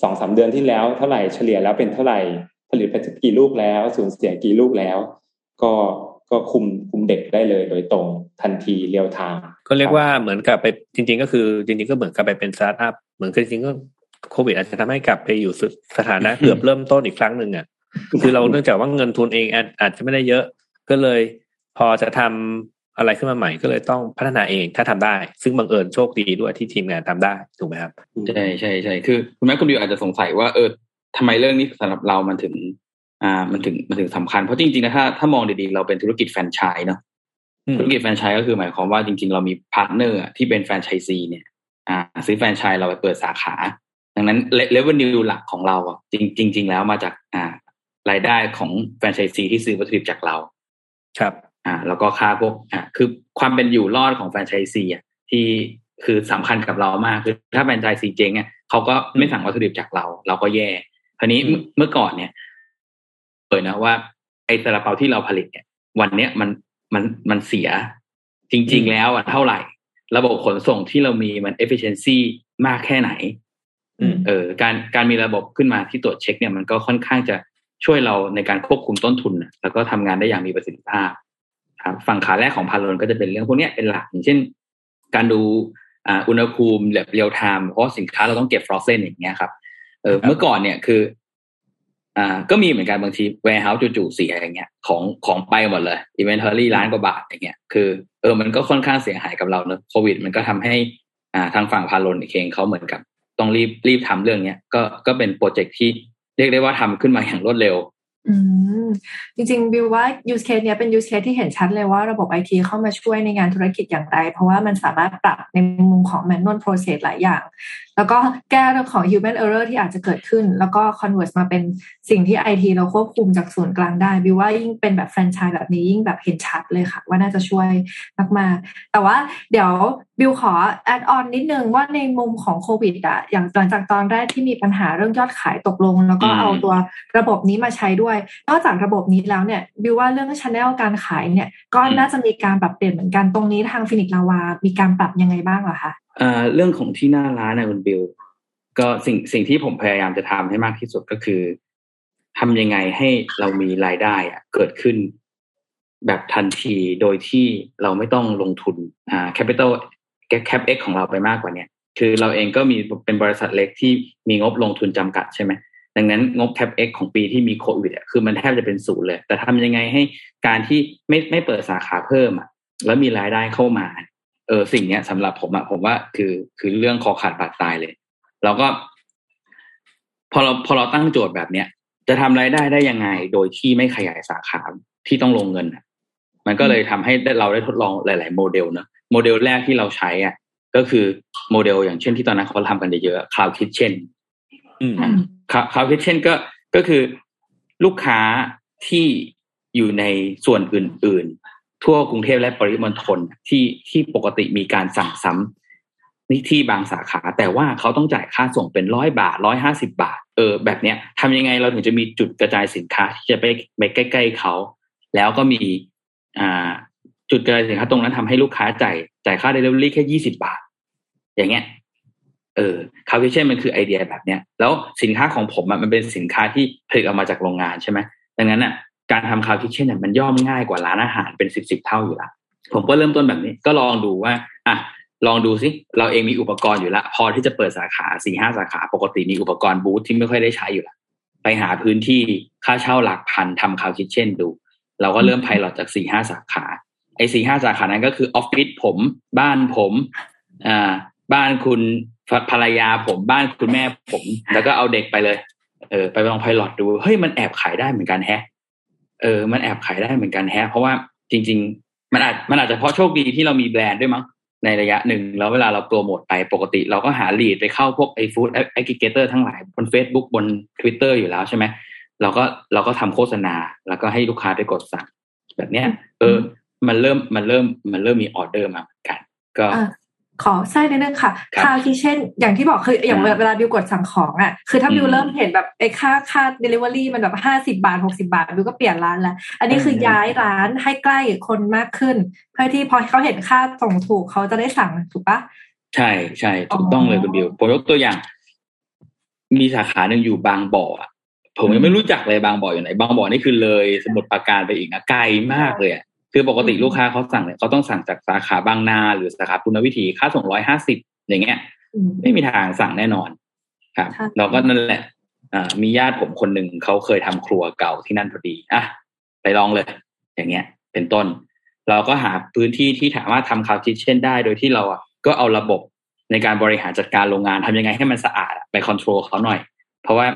สองสามเดือนที่แล้วเท่าไหร่เฉลี่ยแล้วเป็นเท่าไหร่ ผลิตไปกี่ลูกแล้วสูญเสียกี่ลูกแล้ว ก็ก็คุมคุมเด็กได้เลยโดยตรงทันทีเรียวทางก็เรียกว่าเหมือนกับไปจริง ๆ ก็คือจริงๆก็เหมือนกับไปเป็นสตาร์ทอัพเหมือนจริงๆก็โควิดอาจจะทำให้กลับไปอยู่สถานะเกือบเริ่มต้นอีกครั้งหนึ่งอะคือเราเนื่องจากว่าเงินทุนเองอาจจะไม่ได้เยอะ ก็เลยพอจะทำ อะไรขึ้นมาใหม่ก็เลยต้องพัฒนาเองถ้าทำได้ ซึ่งบังเอิญโชคดีด้วยที่ทีมงานทำได้ถูกไหมครับใช่ใช่ใช่คือคุณแม่คุณดิวอาจจะสงสัยว่าเออทำไมเรื่องนี้สำหรับเรามันถึง อ่ามันถึงมันถึงสำคัญเพราะจริงๆนะถ้าถ้ามองดีๆเราเป็นธุรกิจแฟรนไชส์เนาะธุรกิจแฟรนไชส์ก็คือหมายความว่าจริงๆ เรามี partner ที่เป็นแฟรนไชส์ซีเนี่ย อ่า ซื้อแฟรนไชส์เราไปเปิดสาขา ดังนั้น revenue หลักของเราอะจริงจริงๆแล้วมาจากอ่ารายได้ของแฟรนไชส์ซีที่ซื้อวัตถุดิบจากเรา ครับ อ่าแล้วก็ค่าพวกอ่าคือความเป็นอยู่รอดของแฟรนไชส์ซีอะที่คือสำคัญกับเรามากคือถ้าแฟรนไชส์ซีเจ๊งเนี่ยเขาก็ไม่สั่งวัตถุดิบจากเรา เราก็แย่คราวนี้เมื่อก่อนเนี่ยเลยนะว่าไอ้ซาลาเปาที่เราผลิตเนี่ยวันเนี้ยมันมันมันเสียจริง ๆ แล้วอะเท่าไหร่ ระบบขนส่งที่เรามีมัน efficiency มากแค่ไหนเออการการมีระบบขึ้นมาที่ตรวจเช็คเนี่ยมันก็ค่อนข้างจะช่วยเราในการควบคุมต้นทุน แล้วก็ทำงานได้อย่างมีประสิทธิภาพ ครับฝั่งขาแรกของ plan ก็จะเป็นเรื่องพวกนี้เป็นหลักอย่างเช่น การดูอุณหภูมิแบบ real-time เพราะสินค้าเราต้องเก็บ frozen อย่างเงี้ยครับเออเมื่อก่อนเนี่ยคือ อ่า ก็มีเหมือนกันบางที warehouse จู่ๆเสียอย่างเงี้ย ของของไปหมดเลย inventory ล้านกว่าบาทอย่างเงี้ยคือเออมันก็ค่อนข้างเสียหายกับเราเนอะโควิด มันก็ทำให้อ่าทางฝั่งพาลนเองเขาเหมือนกับ ต้องรีบรีบทำเรื่องเนี้ยก็ก็เป็นโปรเจกต์ที่เรียกได้ว่าทำขึ้นมาอย่างรวดเร็ว อืมจริงๆบิวว่า use case เนี้ยเป็น use case ที่เห็นชัดเลยว่าระบบไอทีเข้ามาช่วยในงานธุรกิจอย่างไร เพราะว่ามันสามารถปรับในมุมของ manual process หลายอย่างแล้วก็แก้เรื่องของ human error ที่อาจจะเกิดขึ้น แล้วก็ convert มาเป็นสิ่งที่ IT เราควบคุมจากส่วนกลางได้บิวว่ายิ่งเป็นแบบแฟรนไชส์แบบนี้ยิ่งแบบเห็นชัดเลยค่ะ ว่าน่าจะช่วยมากๆแต่ว่าเดี๋ยวบิวขอ add on นิดนึงว่าในมุมของโควิดอะอย่างหลังจากตอนแรกที่มีปัญหาเรื่องยอดขายตกลง แล้วก็เอาตัวระบบนี้มาใช้ด้วย นอกจากระบบนี้แล้วเนี่ยบิวว่าเรื่องช anel การขายเนี่ยก็น่าจะมีการปรับเปลี่ยนเหมือนกันตรงนี้ทางฟินิกลาวามีการปรับยังไงบ้างเหรอคะอ่า เรื่องของที่หน้าร้านนะคุณบิว ก็สิ่งสิ่งที่ผมพยายามจะทำให้มากที่สุดก็คือทำยังไงให้เรามีรายได้อะเกิดขึ้น แบบทันทีโดยที่เราไม่ต้องลงทุนอ่า capital capex ของเราไปมากกว่าเนี้ยคือเราเองก็มีเป็นบริษัทเล็กที่มีงบลงทุนจำกัดใช่ไหมดังนั้นงบ capex ของปีที่มีโควิดอะคือมันแทบจะเป็นศูนย์เลย แต่ทำยังไงให้การที่ไม่ไม่เปิดสาขาเพิ่มอะแล้วมีรายได้เข้ามา ออสิ่งเนี้ยสำหรับผมอะผมว่าคือคือเรื่องคอขาดบาดตายเลย เราก็ พอเราพอเราตั้งโจทย์แบบเนี้ย จะทำรายได้ได้ยังไง โดยที่ไม่ขยายสาขาที่ต้องลงเงินมันก็เลยทำให้เราได้ทดลองหลาย ๆ โมเดลเนะโมเดลแรกที่เราใช้อะก็คือโมเดลอย่างเช่นที่ตอนนั้นเขาทำกันเยอะๆ Cloud Kitchen cloud kitchen ก็ก็คือลูกค้าที่อยู่ในส่วนอื่นๆ ทั่วกรุงเทพและปริมณฑลที่ที่ปกติมีการสั่งซ้ำนี่ที่บางสาขา แต่ว่าเขาต้องจ่ายค่าส่งเป็นร้อยบาทร้อยห้าสิบาท เออ แบบเนี้ยทำยังไงเราถึงจะมีจุดกระจายสินค้าที่จะไปไปใกล้ ๆเขา แล้วก็มีอ่าจุดกระจายสินค้าตรงนั้นทำให้ลูกค้าจ่ายจ่ายค่าเดลิเวอรี่แค่ยี่สิบาท อย่างเงี้ย เออคาวิเช่นมันคือไอเดียแบบเนี้ย แล้วสินค้าของผมมันเป็นสินค้าที่ผลิตออกมาจากโรงงานใช่ไหมดังนั้นอะ การทำ cloud kitchen เนี่ยมันย่อมง่ายกว่าร้านอาหารเป็นสิบสิบเท่าอยู่ละผมก็เริ่มต้นแบบนี้ก็ลองดูว่าอะลองดูสิเราเองมีอุปกรณ์อยู่ละพอที่จะเปิดสาขาสี่ห้าสาขา ปกติมีอุปกรณ์บูธที่ไม่ค่อยได้ใช้อยู่ละไปหาพื้นที่ค่าเช่าหลักพันทำ cloud kitchen ดู เราก็เริ่ม pilot จากสี่ห้าสาขาไอ้สี่ห้าสาขานั้นก็คือออฟฟิศผม บ้านผมอ่าบ้านคุณภรรยาผมบ้านคุณแม่ผม แล้วก็เอาเด็กไปเลย เออ ไปลอง pilot ดูเฮ้ยมันแอบขายได้เหมือนกันแฮะ เออมันแอบขายได้เหมือนกันแฮะ เพราะว่าจริง ๆ มันอาจมันอาจจะเพราะโชคดีที่เรามีแบรนด์ด้วยมั้งในระยะหนึ่งแล้วเวลาเราโปรโมทไปปกติ เราก็หา lead ไปเข้าพวกไอ food aggregator ทั้งหลายบน Facebook บน Twitter อยู่แล้วใช่ไหมเราก็เราก็ทำโฆษณา แล้วก็ให้ลูกค้าไปกดสั่ง แบบเนี้ย เออ มันเริ่มมันเริ่มมันเริ่มมีออเดอร์มาเหมือนกัน ก็ ขอแทรกนิดนึงค่ะค่าที่เช่น อย่างที่บอกคืออย่างเวลาบิวกดสั่งของอะคือถ้าบิวเริ่มเห็นแบบไอ้ค่าค่าเดลิเวอรี่มันแบบห้าสิบาทหกสิบาทบิวก็เปลี่ยนร้านแล้วอันนี้คือย้ายร้านให้ใกล้คนมากขึ้น เพื่อที่พอเขาเห็นค่าส่งถูกเขาจะได้สั่งถูกปะใช่ใช่ถูกต้องเลยคุณบิวผมยกตัวอย่าง มีสาขาหนึ่งอยู่บางบ่อผมยังไม่รู้จักเลยบางบ่ออยู่ไหน บางบ่อนี่คือเลยสมุดปราการไปอีกนะไกลมากเลย คือปกติลูกค้าเขาสั่งเนี่ยเขาต้องสั่งจากสาขาบางนา หรือสาขาคุณวิถีค่าส่งร้อยห้าสิบอย่างเงี้ย ไม่มีทางสั่งแน่นอนครับเราก็นั่นแหละ อ่า มีญาติผมคนหนึ่งเขาเคยทำครัวเก่าที่นั่นพอดีอะไปลองเลย อย่างเงี้ย เป็นต้น เราก็หาพื้นที่ที่ถามว่าทำคาวคิทเช่นได้โดยที่เราอะก็เอาระบบในการบริหารจัดการโรงงานทำยังไงให้มันสะอาดไปคอนโทรลเขาหน่อย เพราะว่า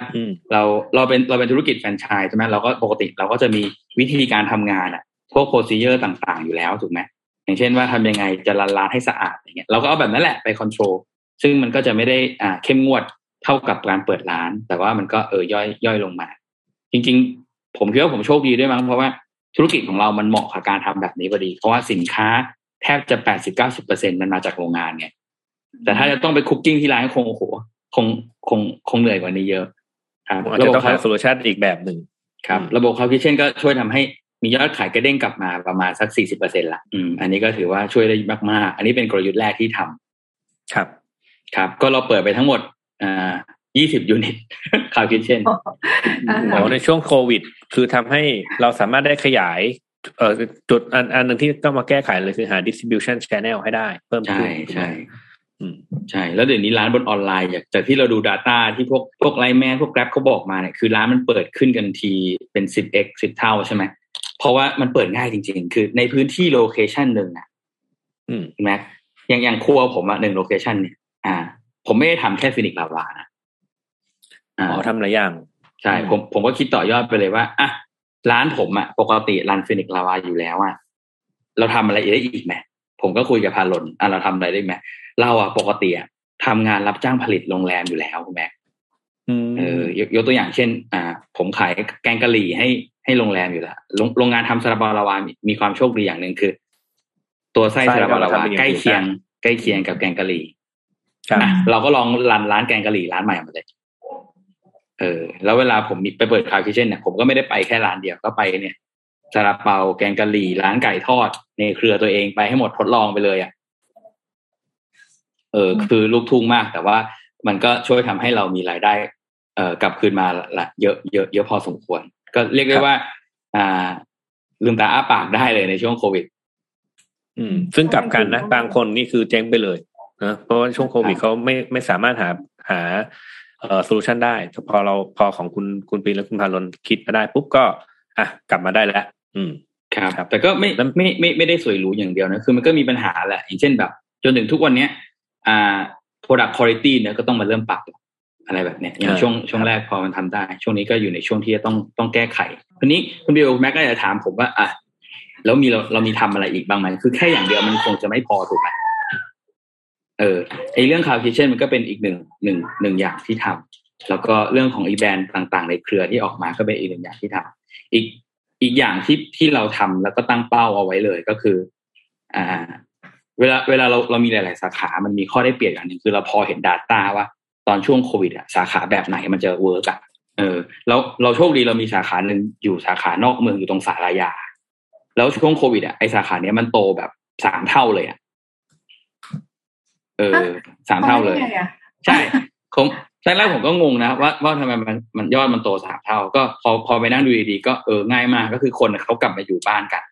เราเราเป็นเราเป็นธุรกิจแฟรนไชส์ใช่ไหมเราก็ปกติเราก็จะมีวิธีการทำงานอะ พวก procedure ต่างๆ อยู่แล้วถูกไหมอย่างเช่นว่าทำยังไงจะล้างร้านให้สะอาดอย่างเงี้ยเราก็เอาแบบนั้นแหละไป control ซึ่งมันก็จะไม่ได้อ่าเข้มงวดเท่ากับการเปิดร้าน แต่ว่ามันก็เออย่อยย่อยลงมา จริง ๆ ผมคิดว่าผมโชคดีด้วยมั้งเพราะว่าธุรกิจของเรามันเหมาะกับการทำแบบนี้พอดี เพราะว่าสินค้าแทบจะแปดสิบเก้าสิบเปอร์เซ็นมันมาจากโรงงานไงแต่ถ้าจะต้องไป cooking ที่ร้านคงโอ้โหคงคงคงเหนื่อยกว่านี้เยอะครับระบบ cloud solution อีกแบบหนึ่งครับ ระบบ cloud kitchen ก็ช่วยทำให้ มียอดขายกระเด้งกลับมาประมาณสักสี่สิบเปอร์เซ็นละอืมอันนี้ก็ถือว่าช่วยได้มากๆ อันนี้เป็นกลยุทธ์แรกที่ทำครับ ครับ ก็เราเปิดไปทั้งหมดอ่ายี่สิบ unit cloud kitchen อ๋อในช่วงโควิด คือทำให้เราสามารถได้ขยายเอ่อจุดอันอันหนึ่งที่ต้องมาแก้ไขเลยคือหา distribution channel ให้ได้ เพิ่มขึ้นใช่ใช่ใช่ แล้วเดี๋ยวนี้ร้านบนออนไลน์จากที่เราดู Data ที่พวกพวก LINE MAN พวก Grab เขาบอกมาเนี่ยคือร้านมันเปิดขึ้นกันทีเป็นสิบเอ็กสิบเท่าใช่ไหม เพราะว่ามันเปิดง่ายจริง ๆ คือในพื้นที่ location หนึ่งอะใช่ไหมอย่างอย่างครัวผมอะหนึ่ง location เนี่ยอ่า ผมไม่ได้ทำแค่ Phoenix Lava นะอ๋อทำหลายอย่าง ใช่ ผมผมก็คิดต่อยอดไปเลยว่าอะร้านผมอะปกติ run Phoenix Lava อยู่แล้วอะเราทำอะไรได้อีกไหมผมก็คุยกับพาลนอะเราทำอะไรได้ไหมเราอะปกติอะทำงานรับจ้างผลิตโรงแรมอยู่แล้วคุณแม่ เออยกยกตัวอย่างเช่น อ่า ผมขายแกงกะหรี่ให้ให้โรงแรมอยู่แล้วโรงงานทำซาลาบาลาวามีความโชคดีอย่างหนึ่งคือ ตัวไส้ซาลาบาลาวาใกล้เคียง ใกล้เคียงกับแกงกะหรี่เราก็ลองรันร้านแกงกะหรี่ร้านใหม่มาเลยเออ แล้วเวลาผมไปเปิดคาเฟ่เช่นเนี่ยผมก็ไม่ได้ไปแค่ร้านเดียวก็ไปเนี่ยซาลาเปาแกงกะหรี่ร้านไก่ทอด ในเครือตัวเองไปให้หมดทดลองไปเลยอะเออคือลูกทุ่งมาก แต่ว่า มันก็ช่วยทำให้เรามีรายได้ เอ่อกลับคืนมาละเยอะเยอะเยอะพอสมควร ก็เรียกได้ว่า อ่า ลืมตาอ้าปากได้เลยในช่วงโควิด อืม ซึ่งกลับกันนะบางคนนี่คือเจ๊งไปเลยนะเพราะว่าช่วงโควิดเขาไม่ไม่สามารถหาหาเอ่อ solution ได้พอเราพอของคุณคุณปีและคุณพาลนคิดมาได้ปุ๊บก็ อะกลับมาได้แล้ว อืมครับแต่ก็ไม่ไม่ไม่ไม่ได้สวยหรูอย่างเดียวนะคือมันก็มีปัญหาแหละอย่างเช่นแบบ จนถึงทุกวันเนี้ย อ่า product quality เนี่ยก็ต้องมาเริ่มปรับอะไรแบบเนี้ยอย่างช่วงช่วงแรกพอมันทำได้ ช่วงนี้ก็อยู่ในช่วงที่จะต้องต้องแก้ไขทีนี้คุณบิวแม็กก็จะถามผมว่าอะแล้วมีเราเรามีทำอะไรอีกบ้างไหมคือแค่อย่างเดียวมันคงจะไม่พอถูกไหมเออไอเรื่อง cloud kitchen มันก็เป็นอีกหนึ่งหนึ่งหนึ่งอย่างที่ทำแล้วก็เรื่องของอีแบรนด์ต่างๆ ในเครือที่ออกมาก็เป็นอีกหนึ่งอย่างที่ทำอีกอีกอย่างที่ที่เราทำแล้วก็ตั้งเป้าเอาไว้เลยก็คือ อ่า เวลาเวลาเราเรามีหลาย ๆ สาขา มันมีข้อได้เปรียบอย่างหนึ่งคือเราพอเห็น Data ว่าตอนช่วงโควิดอะสาขาแบบไหนมันจะ work อะเออแล้วเราโชคดีเรามีสาขาหนึ่งอยู่สาขานอกเมืองอยู่ตรงศาลายา แล้วช่วงโควิดอะไอสาขาเนี้ยมันโตแบบสามเท่าเลยอะเออสามเท่าเลย ใช่ผมแรกผมก็งงนะว่าว่าทำไมมันมันยอดมันโตสามเท่า ก็พอพอไปนั่งดูดีๆก็เออง่ายมากก็คือคนเขากลับมาอยู่บ้านกัน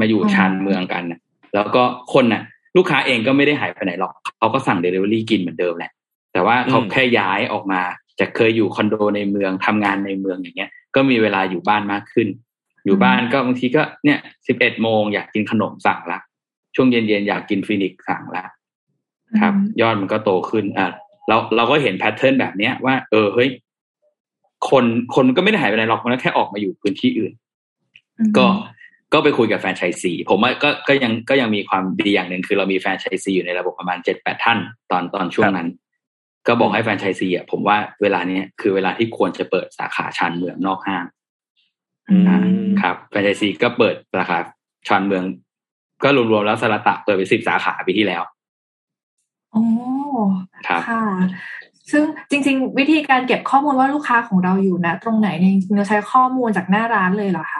มาอยู่ชานเมืองกันนะแล้วก็คนน่ะ ลูกค้าเองก็ไม่ได้หายไปไหนหรอก เขาก็สั่งเดลิเวอรี่กินเหมือนเดิมแหละ แต่ว่าเขาแค่ย้ายออกมาจากเคยอยู่คอนโดในเมืองทำงานในเมืองอย่างเงี้ย ก็มีเวลาอยู่บ้านมากขึ้น อยู่บ้านก็บางทีก็เนี่ยสิบเอ็ดโมงอยากกินขนมสั่งละ ช่วงเย็นๆอยากกิน Phoenix สั่งละครับ ยอดมันก็โตขึ้นอะเราเราก็เห็น pattern แบบเนี้ยว่า เออเฮ้ยคนคนก็ไม่ได้หายไปไหนหรอกมันแค่ออกมาอยู่พื้นที่อื่น ก็ ก็ไปคุยกับแฟนชายซีผมว่าก็ก็ยังก็ยังมีความดีอย่างหนึ่งคือเรามีแฟนชายซีอยู่ในระบบประมาณเจ็ดแปดท่านตอนตอนช่วงนั้น ก็บอกให้แฟนชายซีอะผมว่าเวลาเนี้ยคือเวลาที่ควรจะเปิดสาขาชานเมืองนอกห้างครับแฟนชายซีก็เปิดสาขาชานเมือง ก็รวมๆแล้วสระตะเปิดไปสิบสาขาปีที่แล้วโอ้ค่ะซึ่งจริง ๆ วิธีการเก็บข้อมูลว่าลูกค้าของเราอยู่นะ ตรงไหนเนี่ยจริงๆเราใช้ข้อมูลจากหน้าร้านเลยเหรอคะ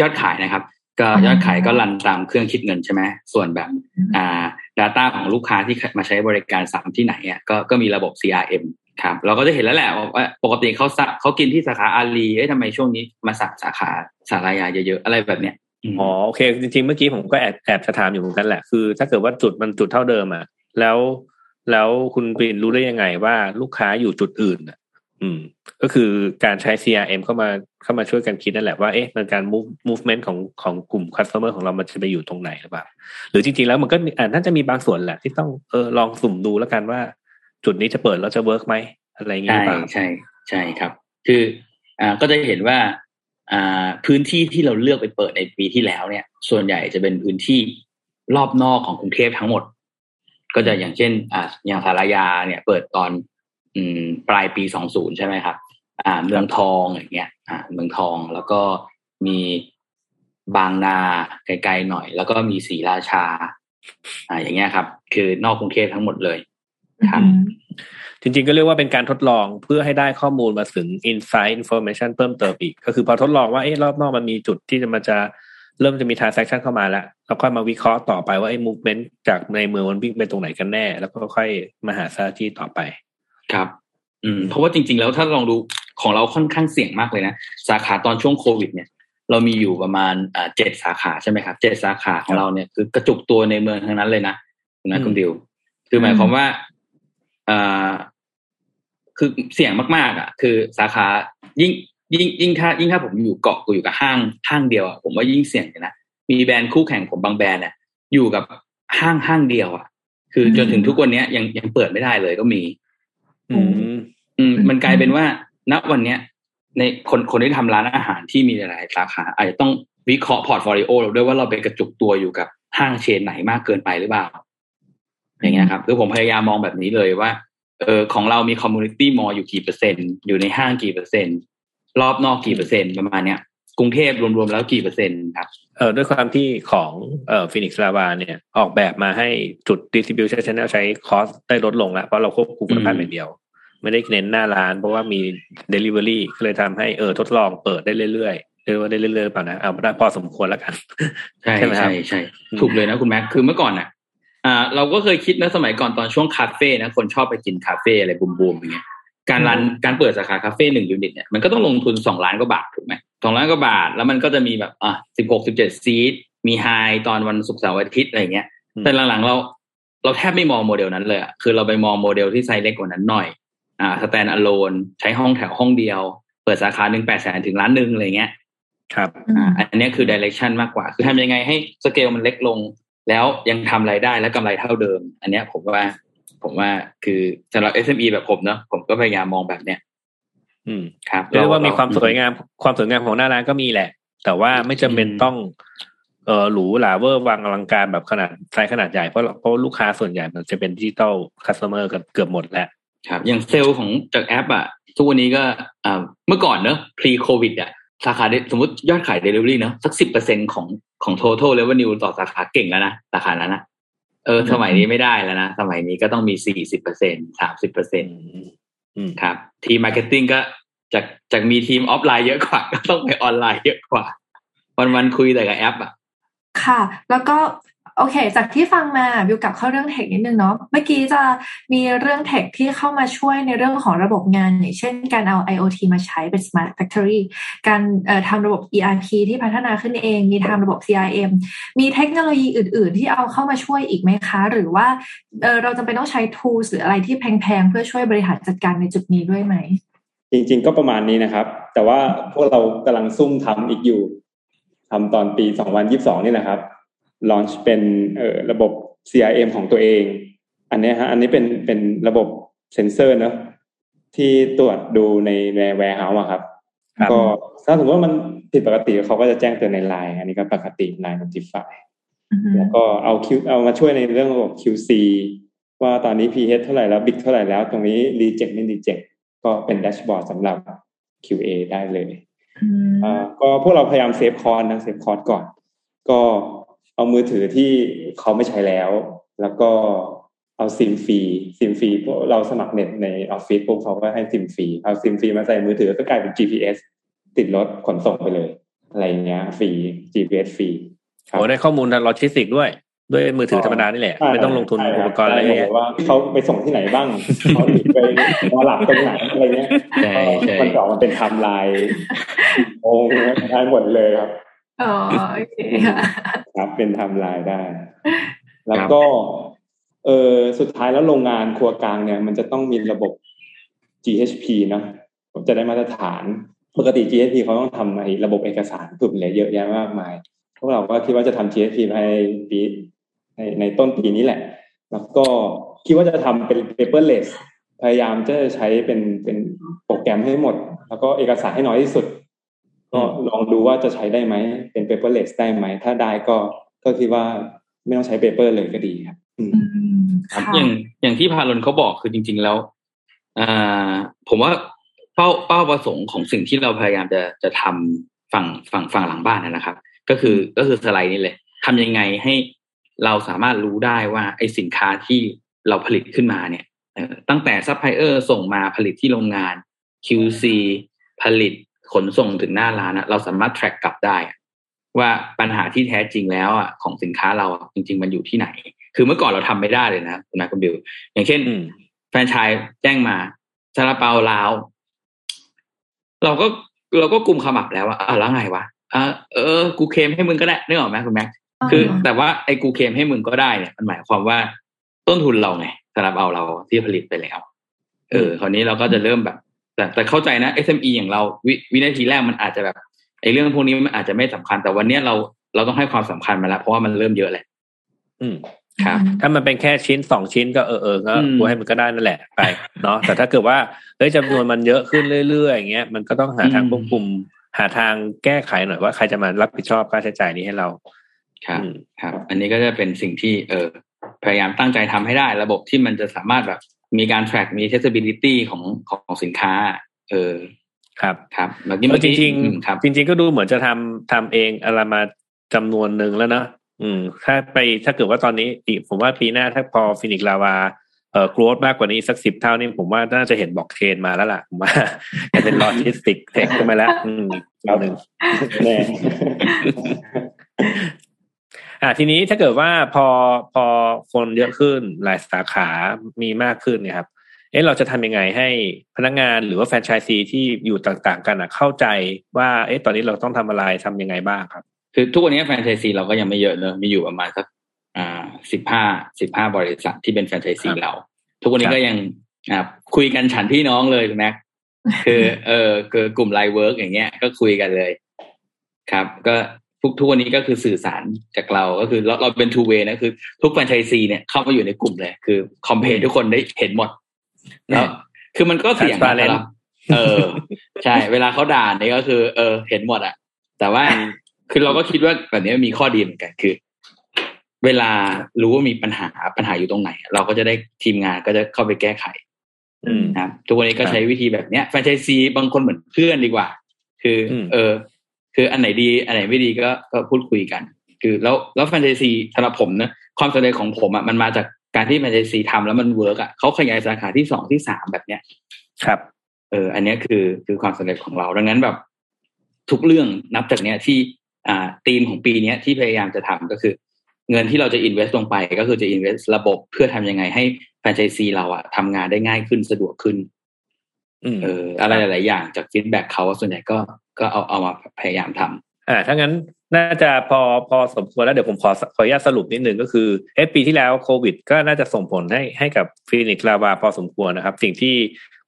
ยอดขายนะครับ ก็ยอดขายก็รันตามเครื่องคิดเงินใช่ไหมส่วนแบบอ่า Data ของลูกค้าที่มาใช้บริการสามที่ไหนอะก็ก็มีระบบ CRM ครับเราก็จะเห็นแล้วแหละว่าปกติเขาเขากินที่สาขาอาลีเอ๊ะทำไมช่วงนี้มาสักสาขาสารายาเยอะๆอะไรแบบเนี้ยอ๋อโอเค จริงๆเมื่อกี้ผมก็แอบแอบจะถามอยู่เหมือนกันแหละคือ ถ้าเกิดว่าจุดมันจุดเท่าเดิมอะแล้วแล้วคุณปินรู้ได้ยังไงว่าลูกค้าอยู่จุดอื่น อืม ก็คือการใช้ CRM เข้ามาเข้ามาช่วยกันคิดนั่นแหละว่าเอ๊ะมันการ move movement ของของกลุ่ม customer ของเรามันจะไปอยู่ตรงไหนหรือเปล่า หรือจริงๆแล้วมันก็อ่าน่าจะมีบางส่วนแหละ ที่ต้องเออลองสุ่มดูแล้วกันว่า จุดนี้จะเปิดแล้วจะเวิร์กไหมอะไรเงี้ยใช่ใช่ใช่ครับ คืออ่าก็จะเห็นว่าอ่าพื้นที่ที่เราเลือกไปเปิดในปีที่แล้วเนี่ย ส่วนใหญ่จะเป็นพื้นที่รอบนอกของกรุงเทพทั้งหมด ก็จะอย่างเช่นอ่าอย่างสารยาเนี่ย เปิดตอน ปลายปีสองศูนย์ใช่ไหมครับ อ่า เมืองทองอย่างเงี้ย อ่า เมืองทองแล้วก็มีบางนาไกลๆหน่อย แล้วก็มีศรีราชา อ่า อย่างเงี้ยครับ คือนอกกรุงเทพทั้งหมดเลยครับจริงๆก็เรียกว่าเป็นการทดลองเพื่อให้ได้ข้อมูลมาถึง insight information เพิ่มเติมอีก ก็คือพอทดลองว่าเอ๊ะรอบนอกมันมีจุดที่จะมาจะเริ่มจะมี transaction เข้ามาแล้วเราค่อยมาวิเคราะห์ต่อไปว่าไอ้ movement จากในเมืองมันวิ่งไปตรงไหนกันแน่ แล้วก็ค่อยมาหา strategy ต่อไป ครับ อืม เพราะว่าจริง ๆ แล้วถ้าลองดูของเราค่อนข้างเสี่ยงมากเลยนะ สาขาตอนช่วงโควิด เนี่ย เรามีอยู่ประมาณอ่าเจ็ดสาขาใช่ไหมครับเจ็ดสาขาของเราเนี่ยคือกระจุกตัวในเมืองทั้งนั้นเลยนะนะคุณดิว คือหมายความว่าอ่าคือเสี่ยงมากๆ อะ คือสาขายิ่งยิ่งยิ่งถ้ายิ่งถ้าผมอยู่เกาะกูอยู่กับห้างห้างเดียวอะผมว่ายิ่งเสี่ยงนะมีแบรนด์คู่แข่งผมบางแบรนด์เนี่ยอยู่กับห้างห้างเดียวอะ คือจนถึงทุกวันนี้ยังยังเปิดไม่ได้เลยก็มี อืมอืมมันกลายเป็นว่า ณวันเนี้ย ในคนคนที่ทำร้านอาหารที่มีหลายสาขาอาจจะต้องวิเคราะห์ portfolio เราด้วยว่าเราไปกระจุกตัวอยู่กับห้าง chain ไหนมากเกินไปหรือเปล่าอย่างเงี้ยครับคือผมพยายามมองแบบนี้เลยว่าเออของเรามี community mall อยู่กี่เปอร์เซ็นต์อยู่ในห้างกี่เปอร์เซ็นต์รอบนอกกี่เปอร์เซ็นต์ประมาณเนี้ย กรุงเทพรวมๆแล้วกี่เปอร์เซ็นต์ครับเออด้วยความที่ของเอ่อ Phoenix Lava เนี่ยออกแบบมาให้จุด distribution channel ใช้ cost ได้ลดลงแล้วเพราะเราควบคุมคุณภาพอย่างเดียว ไม่ได้เน้นหน้าร้าน เพราะว่ามี delivery ก็เลยทำให้เออทดลองเปิดได้เรื่อยๆเรียกว่าได้เรื่อยๆเปล่านะเอาได้พอสมควรแล้วกันใช่ใช่ไหมครับใช่ใช่ถูกเลยนะคุณแม็กคือเมื่อก่อนอะอ่าเราก็เคยคิดนะสมัยก่อนตอนช่วงคาเฟ่นะคนชอบไปกินคาเฟ่อะไรบูมๆอย่างเงี้ย การ run การเปิดสาขาคาเฟ่หนึ่ง unit เนี่ยมันก็ต้องลงทุนสองล้านกว่าบาทถูกไหมสองล้านกว่าบาท แล้วมันก็จะมีแบบอะสิบหกสิบเจ็ด seat มี high ตอนวันศุกร์เสาร์อาทิตย์อะไรเงี้ย แต่หลังๆเราเราแทบไม่มองโมเดลนั้นเลยอะคือเราไปมองโมเดลที่ไซส์เล็กกว่านั้นหน่อย อ่า standalone ใช้ห้องแถวห้องเดียว เปิดสาขาหนึ่งแปดแสนถึงล้านหนึ่งอะไรเงี้ย ครับ อ่า อันนี้คือ direction มากกว่า คือทำยังไงให้สเกลมันเล็กลง แล้วยังทำรายได้และกำไรเท่าเดิม อันเนี้ยผมว่า ผมว่าคือสำหรับ SME แบบผมเนาะผมก็พยายามมองแบบเนี้ยอืมครับเรียกว่ามีความสวยงามความสวยงามของหน้าร้านก็มีแหละ แต่ว่าไม่จำเป็นต้องเออหรูหราเวอร์วังอลังการแบบขนาดไซส์ขนาดใหญ่เพราะเพราะลูกค้าส่วนใหญ่มันจะเป็น digital customer กันเกือบหมดแล้วครับ อย่างเซลล์ของจากแอปอะทุกวันนี้ก็อ่าเมื่อก่อนเนอะ pre covid อะสาขาสมมติยอดขาย delivery เนอะสักสิบเปอร์เซ็นของของ total revenue ต่อสาขาเก่งแล้วนะ สาขานั้นนะ เออ สมัยนี้ไม่ได้แล้วนะ สมัยนี้ก็ต้องมีสี่สิบเปอร์เซ็นสามสิบเปอร์เซ็นอืมครับ ทีม marketing ก็จากจากมีทีมออฟไลน์เยอะกว่า ก็ต้องไปออนไลน์เยอะกว่า วันวันๆคุยแต่กับแอปอะ ค่ะ แล้วก็ โอเค จากที่ฟังมาบิวกลับเข้าเรื่อง tech นิดนึงเนาะเมื่อกี้จะมีเรื่อง tech ที่เข้ามาช่วยในเรื่องของระบบงาน อย่างเช่นการเอา IoT มาใช้เป็น Smart Factory การทำระบบ ERP ที่พัฒนาขึ้นเอง มีทำระบบ CRM มีเทคโนโลยีอื่น ๆ ที่เอาเข้ามาช่วยอีกไหมคะ หรือว่าเราจำเป็นต้องใช้ tools หรืออะไรที่แพง ๆ เพื่อช่วยบริหารจัดการในจุดนี้ด้วยไหม จริง ๆ ก็ประมาณนี้นะครับ แต่ว่าพวกเรากำลังซุ่มทำอีกอยู่ทำตอนปี 2022 นี่นะครับ launch เป็นเอ่อระบบ CRM ของตัวเอง อันเนี้ยฮะอันนี้เป็นเป็นระบบเซ็นเซอร์เนอะที่ตรวจดูในใน warehouse อะครับครับก็ถ้าสมมติว่ามันผิดปกติเขาก็จะแจ้งเตือนในไลน์อันนี้ก็ปกติ Line Notify อือฮึแล้วก็เอา Q เอามาช่วยในเรื่องระบบ QC ว่าตอนนี้ pH เท่าไหร่แล้ว big เท่าไหร่แล้ว ตรงนี้ reject ไม่ reject ก็เป็น dashboard สำหรับ QA ได้เลยอืมอ่าก็พวกเราพยายาม save cost นะ save cost ก่อน ก็ เอามือถือที่เขาไม่ใช้แล้ว แล้วก็เอาซิมฟรีซิมฟรีพวกเราสมัครเน็ตในออฟฟิศพวกเขาก็ให้ซิมฟรีเอาซิมฟรีมาใส่มือถือก็กลายเป็น GPS ติดรถขนส่งไปเลย อะไรอย่างเงี้ยฟรี GPS ฟรีครับโอ้ได้ข้อมูลทางโลจิสติกด้วย ด้วยมือถือธรรมดานี่แหละใช่ไม่ต้องลงทุนใช่อุคปบกรณ์อะไรเยอะใช่แยะว่าเขาไปส่งที่ไหนบ้างเขาหนีไปนอนหลับตรงไหนอะไรเงี้ยใช่ใช่มันจะออกมาเป็นไทม์ไลน์โอ้ได้หมดเลยครับอ๋อโอเคค่ะ ครับเป็นไทม์ไลน์ได้ แล้วก็ เออสุดท้ายแล้วโรงงานครัวกลางเนี่ย มันจะต้องมีระบบ GHP เนอะผมจะได้มาตรฐาน ปกติ GHP เขาต้องทำไอ้ระบบเอกสารผึ่มเลยเยอะแยะมากมาย พวกเราก็คิดว่าจะทำ GHP ภายในปีในในต้นปีนี้แหละ แล้วก็คิดว่าจะทำเป็น paperless พยายามจะใช้เป็นเป็นโปรแกรมให้หมด แล้วก็เอกสารให้น้อยที่สุด ก็ลองดูว่าจะใช้ได้ไหมเป็น paperless ได้ไหม ถ้าได้ก็ก็คิดว่าไม่ต้องใช้ paper เลยก็ดีครับอืมอืมครับค่ะอย่างอย่างที่พาลนเขาบอกคือจริง ๆแล้วอ่าผมว่าเป้าเป้าประสงค์ของสิ่งที่เราพยายามจะจะทำฝั่งฝั่งฝั่งหลังบ้านนะนะครับ ก็คือก็คือสไลด์นี่เลยทำยังไงให้เราสามารถรู้ได้ว่าไอ้สินค้าที่เราผลิตขึ้นมาเนี่ยเอ่อตั้งแต่ซัพพลายเออร์ส่งมาผลิตที่โรงงาน QC ผลิต ขนส่งถึงหน้าร้านอะเราสามารถ track กลับได้อะว่าปัญหาที่แท้จริงแล้วอะของสินค้าเราอะจริง ๆ มันอยู่ที่ไหน คือเมื่อก่อนเราทำไม่ได้เลยนะคุณนายคุณบิว อย่างเช่นอืมแฟรนไชายแจ้งมาซาลาเปาลาว เราก็เราก็กลุ่มขมับแล้วว่าอะแล้วไงวะอะเออ กูเคลมให้มึงก็ได้นึกออกไหมคุณแม็กคือแต่ว่าไอ้กูเคลมให้มึงก็ได้เนี่ยมันหมายความว่าต้นทุนเราไงซาลาเปาเราที่ผลิตไปแล้ว เออ คราวนี้เราก็จะเริ่มแบบ แต่แต่เข้าใจนะ SME อย่างเราววินาทีแรกมันอาจจะแบบไอ้เรื่องพวกนี้มันอาจจะไม่สำคัญ แต่วันเนี้ยเราเราต้องให้ความสำคัญมาแล้ว เพราะว่ามันเริ่มเยอะแหละอืมครับ ถ้ามันเป็นแค่ชิ้นสองชิ้นก็เออเออก็อืมกูให้มันก็ได้นั่นแหละไปเนาะแต่ถ้าเกิดว่าเฮ้ยจำนวนมันเยอะขึ้นเรื่อยๆอย่างเงี้ยมันก็ต้องหาทางควบคุม หาทางแก้ไขหน่อยว่าใครจะมารับผิดชอบค่าใช้จ่ายนี้ให้เรา ครับอืมครับ อันนี้ก็จะเป็นสิ่งที่เออพยายามตั้งใจทำให้ได้ ระบบที่มันจะสามารถแบบ มีการ track มี traceability ของของสินค้า เออครับครับเมื่อเอกี้อเมื่อจกี้ริงอืมครับๆจริง ๆ ก็ดูเหมือนจะทำทำเองอะไรมาจำนวนหนึ่งแล้วนะอืม ถ้าไปถ้าเกิดว่าตอนนี้อีกผมว่าปีหน้าถ้าพอฟินิกลาวาเอ่อ growth มากกว่านี้สักสิบเท่านี่ผมว่าน่าจะเห็นบล็อกเชนมาแล้วล่ะผมว่าจะเป็นลอจิสติกเทคขึ้นมาแล้ว อืมอีกหนึ่งแน่ อ่าทีนี้ถ้าเกิดว่าพอพอคนเยอะขึ้นหลายสาขามีมากขึ้นเนี่ยครับ เอ๊ะเราจะทำยังไงให้พนักงานหรือว่าแฟรนไชส์ซีที่อยู่ต่างๆ กันอะเข้าใจว่า เอ๊ะตอนนี้เราต้องทำอะไรทำยังไงบ้างครับ คือทุกวันนี้แฟรนไชส์ซีเราก็ยังไม่เยอะเนอะมีอยู่ประมาณสักอ่าสิบห้าสิบห้าบริษัทที่เป็นแฟรนไชส์ซีครับเรา ทุกวันนี้ครับก็ยังอ่าคุยกันฉันพี่น้องเลยแม็กคือ เออคือกลุ่มไลน์เวิร์กอย่างเงี้ยก็คุยกันเลย ครับ ก็ ทุกทุกวันนี้ก็คือสื่อสารจากเราก็คือเราเราเป็น two way นะคือ ทุกแฟรนไชส์ซีเนี่ยเข้ามาอยู่ในกลุ่มเลย คือคอมเพลทุกคนได้เห็นหมดแล้วคือมันก็เสี่ยงนะ Transparent ครับเออ ใช่ เวลาเขาด่าเนี่ยก็คือ เออ เห็นหมดอะแต่ว่าคือเราก็คิดว่าแบบนี้มีข้อดีเหมือนกันคือ เวลารู้ว่ามีปัญหาปัญหาอยู่ตรงไหน เราก็จะได้ทีมงานก็จะเข้าไปแก้ไขอืมนะครับทุกวันนี้ก็ครับใช้วิธีแบบเนี้ยแฟรนไชส์ซีบางคนเหมือนเพื่อนดีกว่า คืออมเออ คืออันไหนดี อันไหนไม่ดีก็ก็พูดคุยกัน คือแล้วแล้วแฟรนไชส์ซีสำหรับผมนะความสำเร็จของผมอะมันมาจากการที่แฟรนไชส์ซีทำแล้วมัน work อะเขาขยายสาขาที่สองที่สามแบบเนี้ย ครับ เออ อันเนี้ยคือคือความสำเร็จของเราดังนั้นแบบ ทุกเรื่องนับจากเนี้ยที่อ่าธีมของปีเนี้ยที่พยายามจะทำก็คือ เงินที่เราจะ invest ลงไปก็คือจะ invest ระบบเพื่อทำยังไงให้แฟรนไชส์ซีเราอะทำงานได้ง่ายขึ้นสะดวกขึ้นอืม เอออะไรหลายๆอย่างจาก feedback เขาส่วนใหญ่ก็ก็เอาเอามาพยายามทำอ่าถ้างั้นน่าจะพอพอสมควรแล้วเดี๋ยวผมขอขออนุญาตสรุปนิดนึงก็คือเอะปีที่แล้วโควิด ก็น่าจะส่งผลให้ให้กับฟินิกซ์ลาวาพอสมควรนะครับ สิ่งที่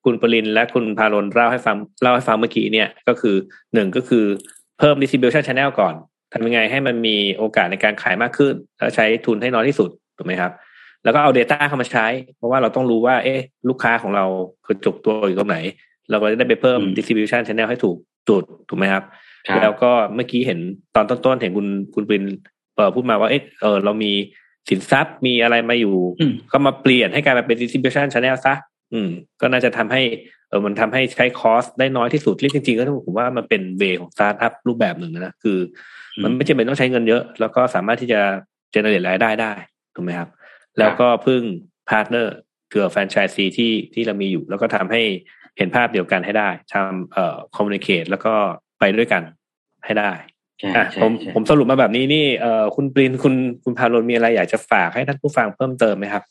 คุณปรินและคุณพารนเล่าให้ฟังเล่าให้ฟังเมื่อกี้เนี่ยก็คือหนึ่งก็คือเพิ่ม distribution channel ก่อนทำยังไงให้มันมีโอกาสในการขายมากขึ้น แล้วใช้ทุนให้น้อยที่สุดถูกไหมครับ แล้วก็เอา Data เข้ามาใช้ เพราะว่าเราต้องรู้ว่า เอ๊ะ ลูกค้าของเราคือกระจุกตัวอยู่ตรงไหน เราก็จะได้ไปเพิ่มอืม distribution channel ให้ถูกจุดถูกไหมครับครับ แล้วก็เมื่อกี้เห็นตอนต้นๆเห็นคุณคุณปรินเอ่อพูดมาว่าเอ๊ะเออเรามีสินทรัพย์มีอะไรมาอยู่อืมก็มาเปลี่ยนให้กลายมาเป็น distribution channel ซะอืม ก็น่าจะทำให้เออมันทำให้ใช้ cost ได้น้อยที่สุดที่จริงๆก็ต้องผมว่ามันเป็น way ของสตาร์ทอัพรูปแบบหนึ่งนะคือ มันไม่จำเป็นต้องใช้เงินเยอะ แล้วก็สามารถที่จะ generate รายได้ได้ถูกไหมครับ แล้วก็พึ่ง partner คือแฟรนไชส์ซีที่ที่เรามีอยู่ แล้วก็ทำให้เห็นภาพเดียวกันให้ได้ทำเอ่อ communicate แล้วก็ไปด้วยกันให้ได้ใช่อะใช่ผมใช่ผมสรุปมาแบบนี้นี่เอ่อคุณปรินคุณคุณพารนมีอะไรอยากจะฝากให้ท่านผู้ฟังเพิ่มเติมไหมครับ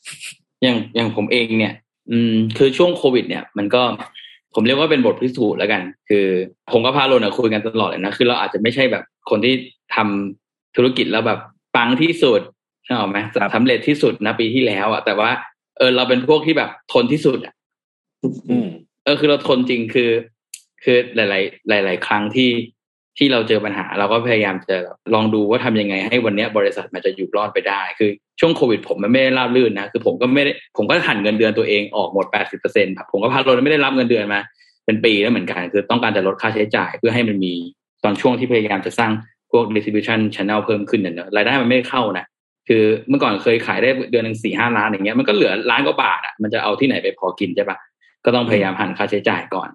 อย่างอย่างผมเองเนี่ย อืมคือช่วงโควิด เนี่ย มันก็ผมเรียกว่าเป็นบทพิสูจน์แล้วกัน คือ ผมกับพาโลนะคุยกันตลอดเลยนะคือเราอาจจะไม่ใช่แบบคนที่ทำธุรกิจแล้วแบบปังที่สุด ใช่ไหมครับสำเร็จที่สุดนะปีที่แล้วอะแต่ว่า เออ เราเป็นพวกที่แบบทนที่สุดอะอืมเออคือเราทนจริงคือ คือหลาย ๆ หลาย ๆ ครั้งที่ที่เราเจอปัญหา เราก็พยายามจะลองดูว่าทำยังไงให้วันเนี้ยบริษัทมันจะอยู่รอดไปได้ คือช่วงโควิด ผมมันไม่ได้ราบรื่นนะคือผมก็ไม่ได้ผมก็หันเงินเดือนตัวเองออกหมด80เปอร์เซ็นต์ผมก็พาโลไม่ได้รับเงินเดือนมา เป็นปีแล้วเหมือนกัน คือต้องการจะลดค่าใช้จ่ายเพื่อให้มันมีตอนช่วงที่พยายามจะสร้างพวก distribution channel เพิ่มขึ้นเนี่ยเนอะรายได้มันไม่ได้เข้านะ คือเมื่อก่อนเคยขายได้เดือนหนึ่งสี่ห้าล้านอย่างเงี้ยมันก็เหลือล้านกว่าบาทอะมันจะเอาที่ไหนไปพอกินใช่ปะก็ต้องพยายามหันค่าใช้จ่ายก่อน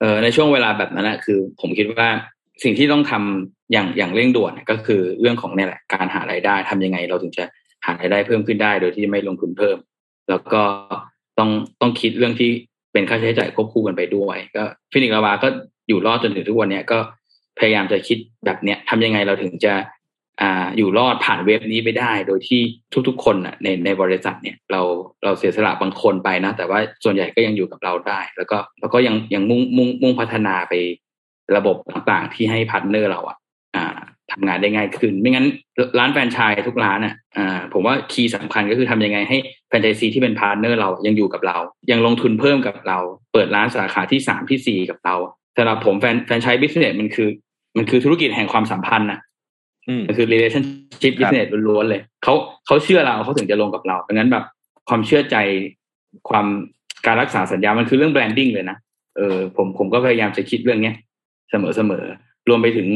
เออในช่วงเวลาแบบนั้นนะคือ ผมคิดว่าสิ่งที่ต้องทำอย่างอย่างเร่งด่วนก็คือเรื่องของเนี่ยแหละการหารายได้ทำยังไง เราถึงจะหารายได้เพิ่มขึ้นได้ โดยที่ไม่ลงทุนเพิ่ม แล้วก็ต้องต้องคิดเรื่องที่เป็นค่าใช้จ่ายควบคู่กันไปด้วย ก็ฟินิกซ์ลาวาก็อยู่รอดจนถึงทุกวันเนี้ยก็พยายามจะคิดแบบเนี้ยทำยังไงเราถึงจะ อ่าอยู่รอดผ่าน wave นี้ไปได้ โดยที่ทุกๆ คนน่ะในในบริษัทเนี่ยเราเราเสียสละบางคนไปนะ แต่ว่าส่วนใหญ่ก็ยังอยู่กับเราได้ แล้วก็แล้วก็ยังยังมุ่งมุ่งมุ่งพัฒนาไประบบต่างๆ ที่ให้ partner เราอะอ่าทำงานได้ง่ายขึ้น ไม่งั้นร้านแฟรนไชส์ทุกร้านอะอ่าผมว่า key สำคัญก็คือทำยังไงให้แฟรนไชส์ซีที่เป็น partner เรายังอยู่กับเรา ยังลงทุนเพิ่มกับเรา เปิดร้านสาขาที่สามที่สี่กับเราสำหรับผมแฟรน franchise business มันคือ มันคือธุรกิจแห่งความสัมพันธ์น่ะ มมันคือ relationship ครับ business ล้วนๆเลยเขาเขาเชื่อเราเขาถึงจะลงกับเราดังนั้นแบบความเชื่อใจความการรักษาสัญญา มันคือเรื่อง branding เลยนะเออผมผมก็พยายามจะคิดเรื่องเนี้ยเสมอเสมอรวมไปถึง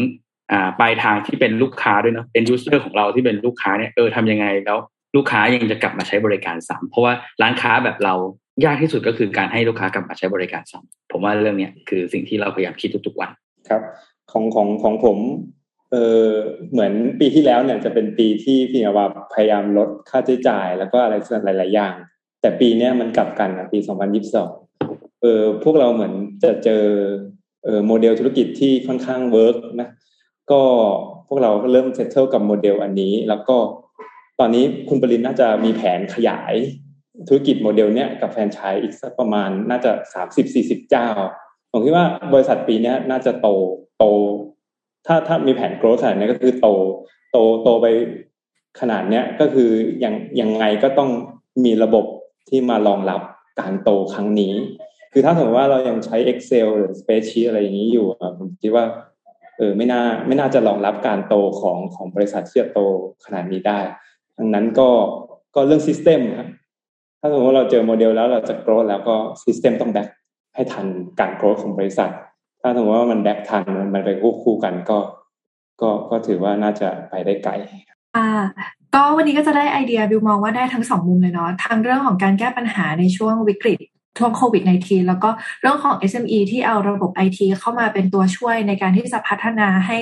อ่าปลายทางที่เป็นลูกค้าด้วยเนาะ end user ของเราที่เป็นลูกค้าเนี่ยเออทำยังไงแล้วลูกค้ายังจะกลับมาใช้บริการซ้ำเพราะว่าร้านค้าแบบเรายากที่สุดก็คือการให้ลูกค้ากลับมาใช้บริการซ้ำผมว่าเรื่องเนี้ยคือสิ่งที่เราพยายามคิดทุกๆวันครับ ของของของผม เออเหมือนปีที่แล้วเนี่ยจะเป็นปีที่พี่นวาพยายามลดค่าใช้จ่าย แล้วก็อะไรหลาย ๆ อย่าง แต่ปีเนี้ยมันกลับกันนะปี2022เออพวกเราเหมือนจะเจอเออโมเดลธุรกิจที่ค่อนข้าง work นะก็พวกเราก็เริ่ม settle กับโมเดลอันนี้ แล้วก็ตอนนี้คุณปรินน่าจะมีแผนขยายธุรกิจโมเดลเนี้ยกับแฟรนไชส์อีกสักประมาณน่าจะสามสิบสี่สิบเจ้า ผมคิดว่าบริษัทปีนี้น่าจะโตโต ถ้าถ้ามีแผน grow ขนาดนี้ก็คือโตโตโตไปขนาดเนี้ยก็คือยังยังไงก็ต้องมีระบบที่มารองรับการโตครั้งนี้ คือถ้าสมมติว่าเรายังใช้ Excel หรือ Spreadsheet อะไรอย่างนี้อยู่ผมคิดว่าเออไม่น่าไม่น่าจะรองรับการโตของของบริษัทที่จะโตขนาดนี้ได้ดังนั้นก็ก็เรื่อง system ครับถ้าสมมติว่าเราเจอโมเดลแล้วเราจะ grow แล้วก็ system ต้อง back ให้ทันการ grow ของบริษัท ถ้าสมมติว่ามัน back ทันมันไปคู่คู่กันก็ ก็ก็ถือว่าน่าจะไปได้ไกลอ่าก็วันนี้ก็จะได้ไอเดียบิวมองว่าได้ทั้งสองมุมเลยเนาะทั้งเรื่องของการแก้ปัญหาในช่วงวิกฤตช่วงโควิด -19 แล้วก็เรื่องของ SME ที่เอาระบบ IT เข้ามาเป็นตัวช่วยในการที่จะพัฒนาให้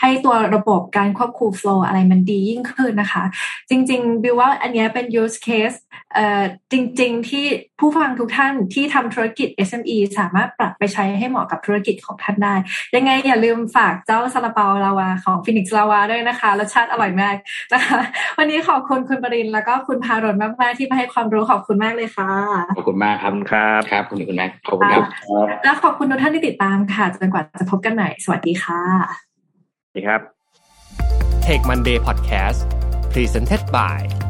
ให้ตัวระบบการควบคุม flow อะไรมันดียิ่งขึ้นนะคะ จริง ๆ บิวว่าอันนี้เป็น use case เอ่อจริง ๆ ที่ผู้ฟังทุกท่านที่ทำธุรกิจ SME สามารถปรับไปใช้ให้เหมาะกับธุรกิจของท่านได้ ยังไงอย่าลืมฝากเจ้าซาลาเปาลาวาของฟินิกซ์ลาวาด้วยนะคะรสชาติอร่อยมากนะคะ วันนี้ขอบคุณคุณปรินแล้วก็คุณพารนมากๆที่มาให้ความรู้ขอบคุณมากเลยค่ะ ขอบคุณมากครับครับครับคุณคุณแม็กขอบคุณครับและขอบคุณทุกท่านที่ติดตามค่ะจนกว่าจะพบกันใหม่สวัสดีค่ะสวัสดีครับ Tech Monday Podcast Presented by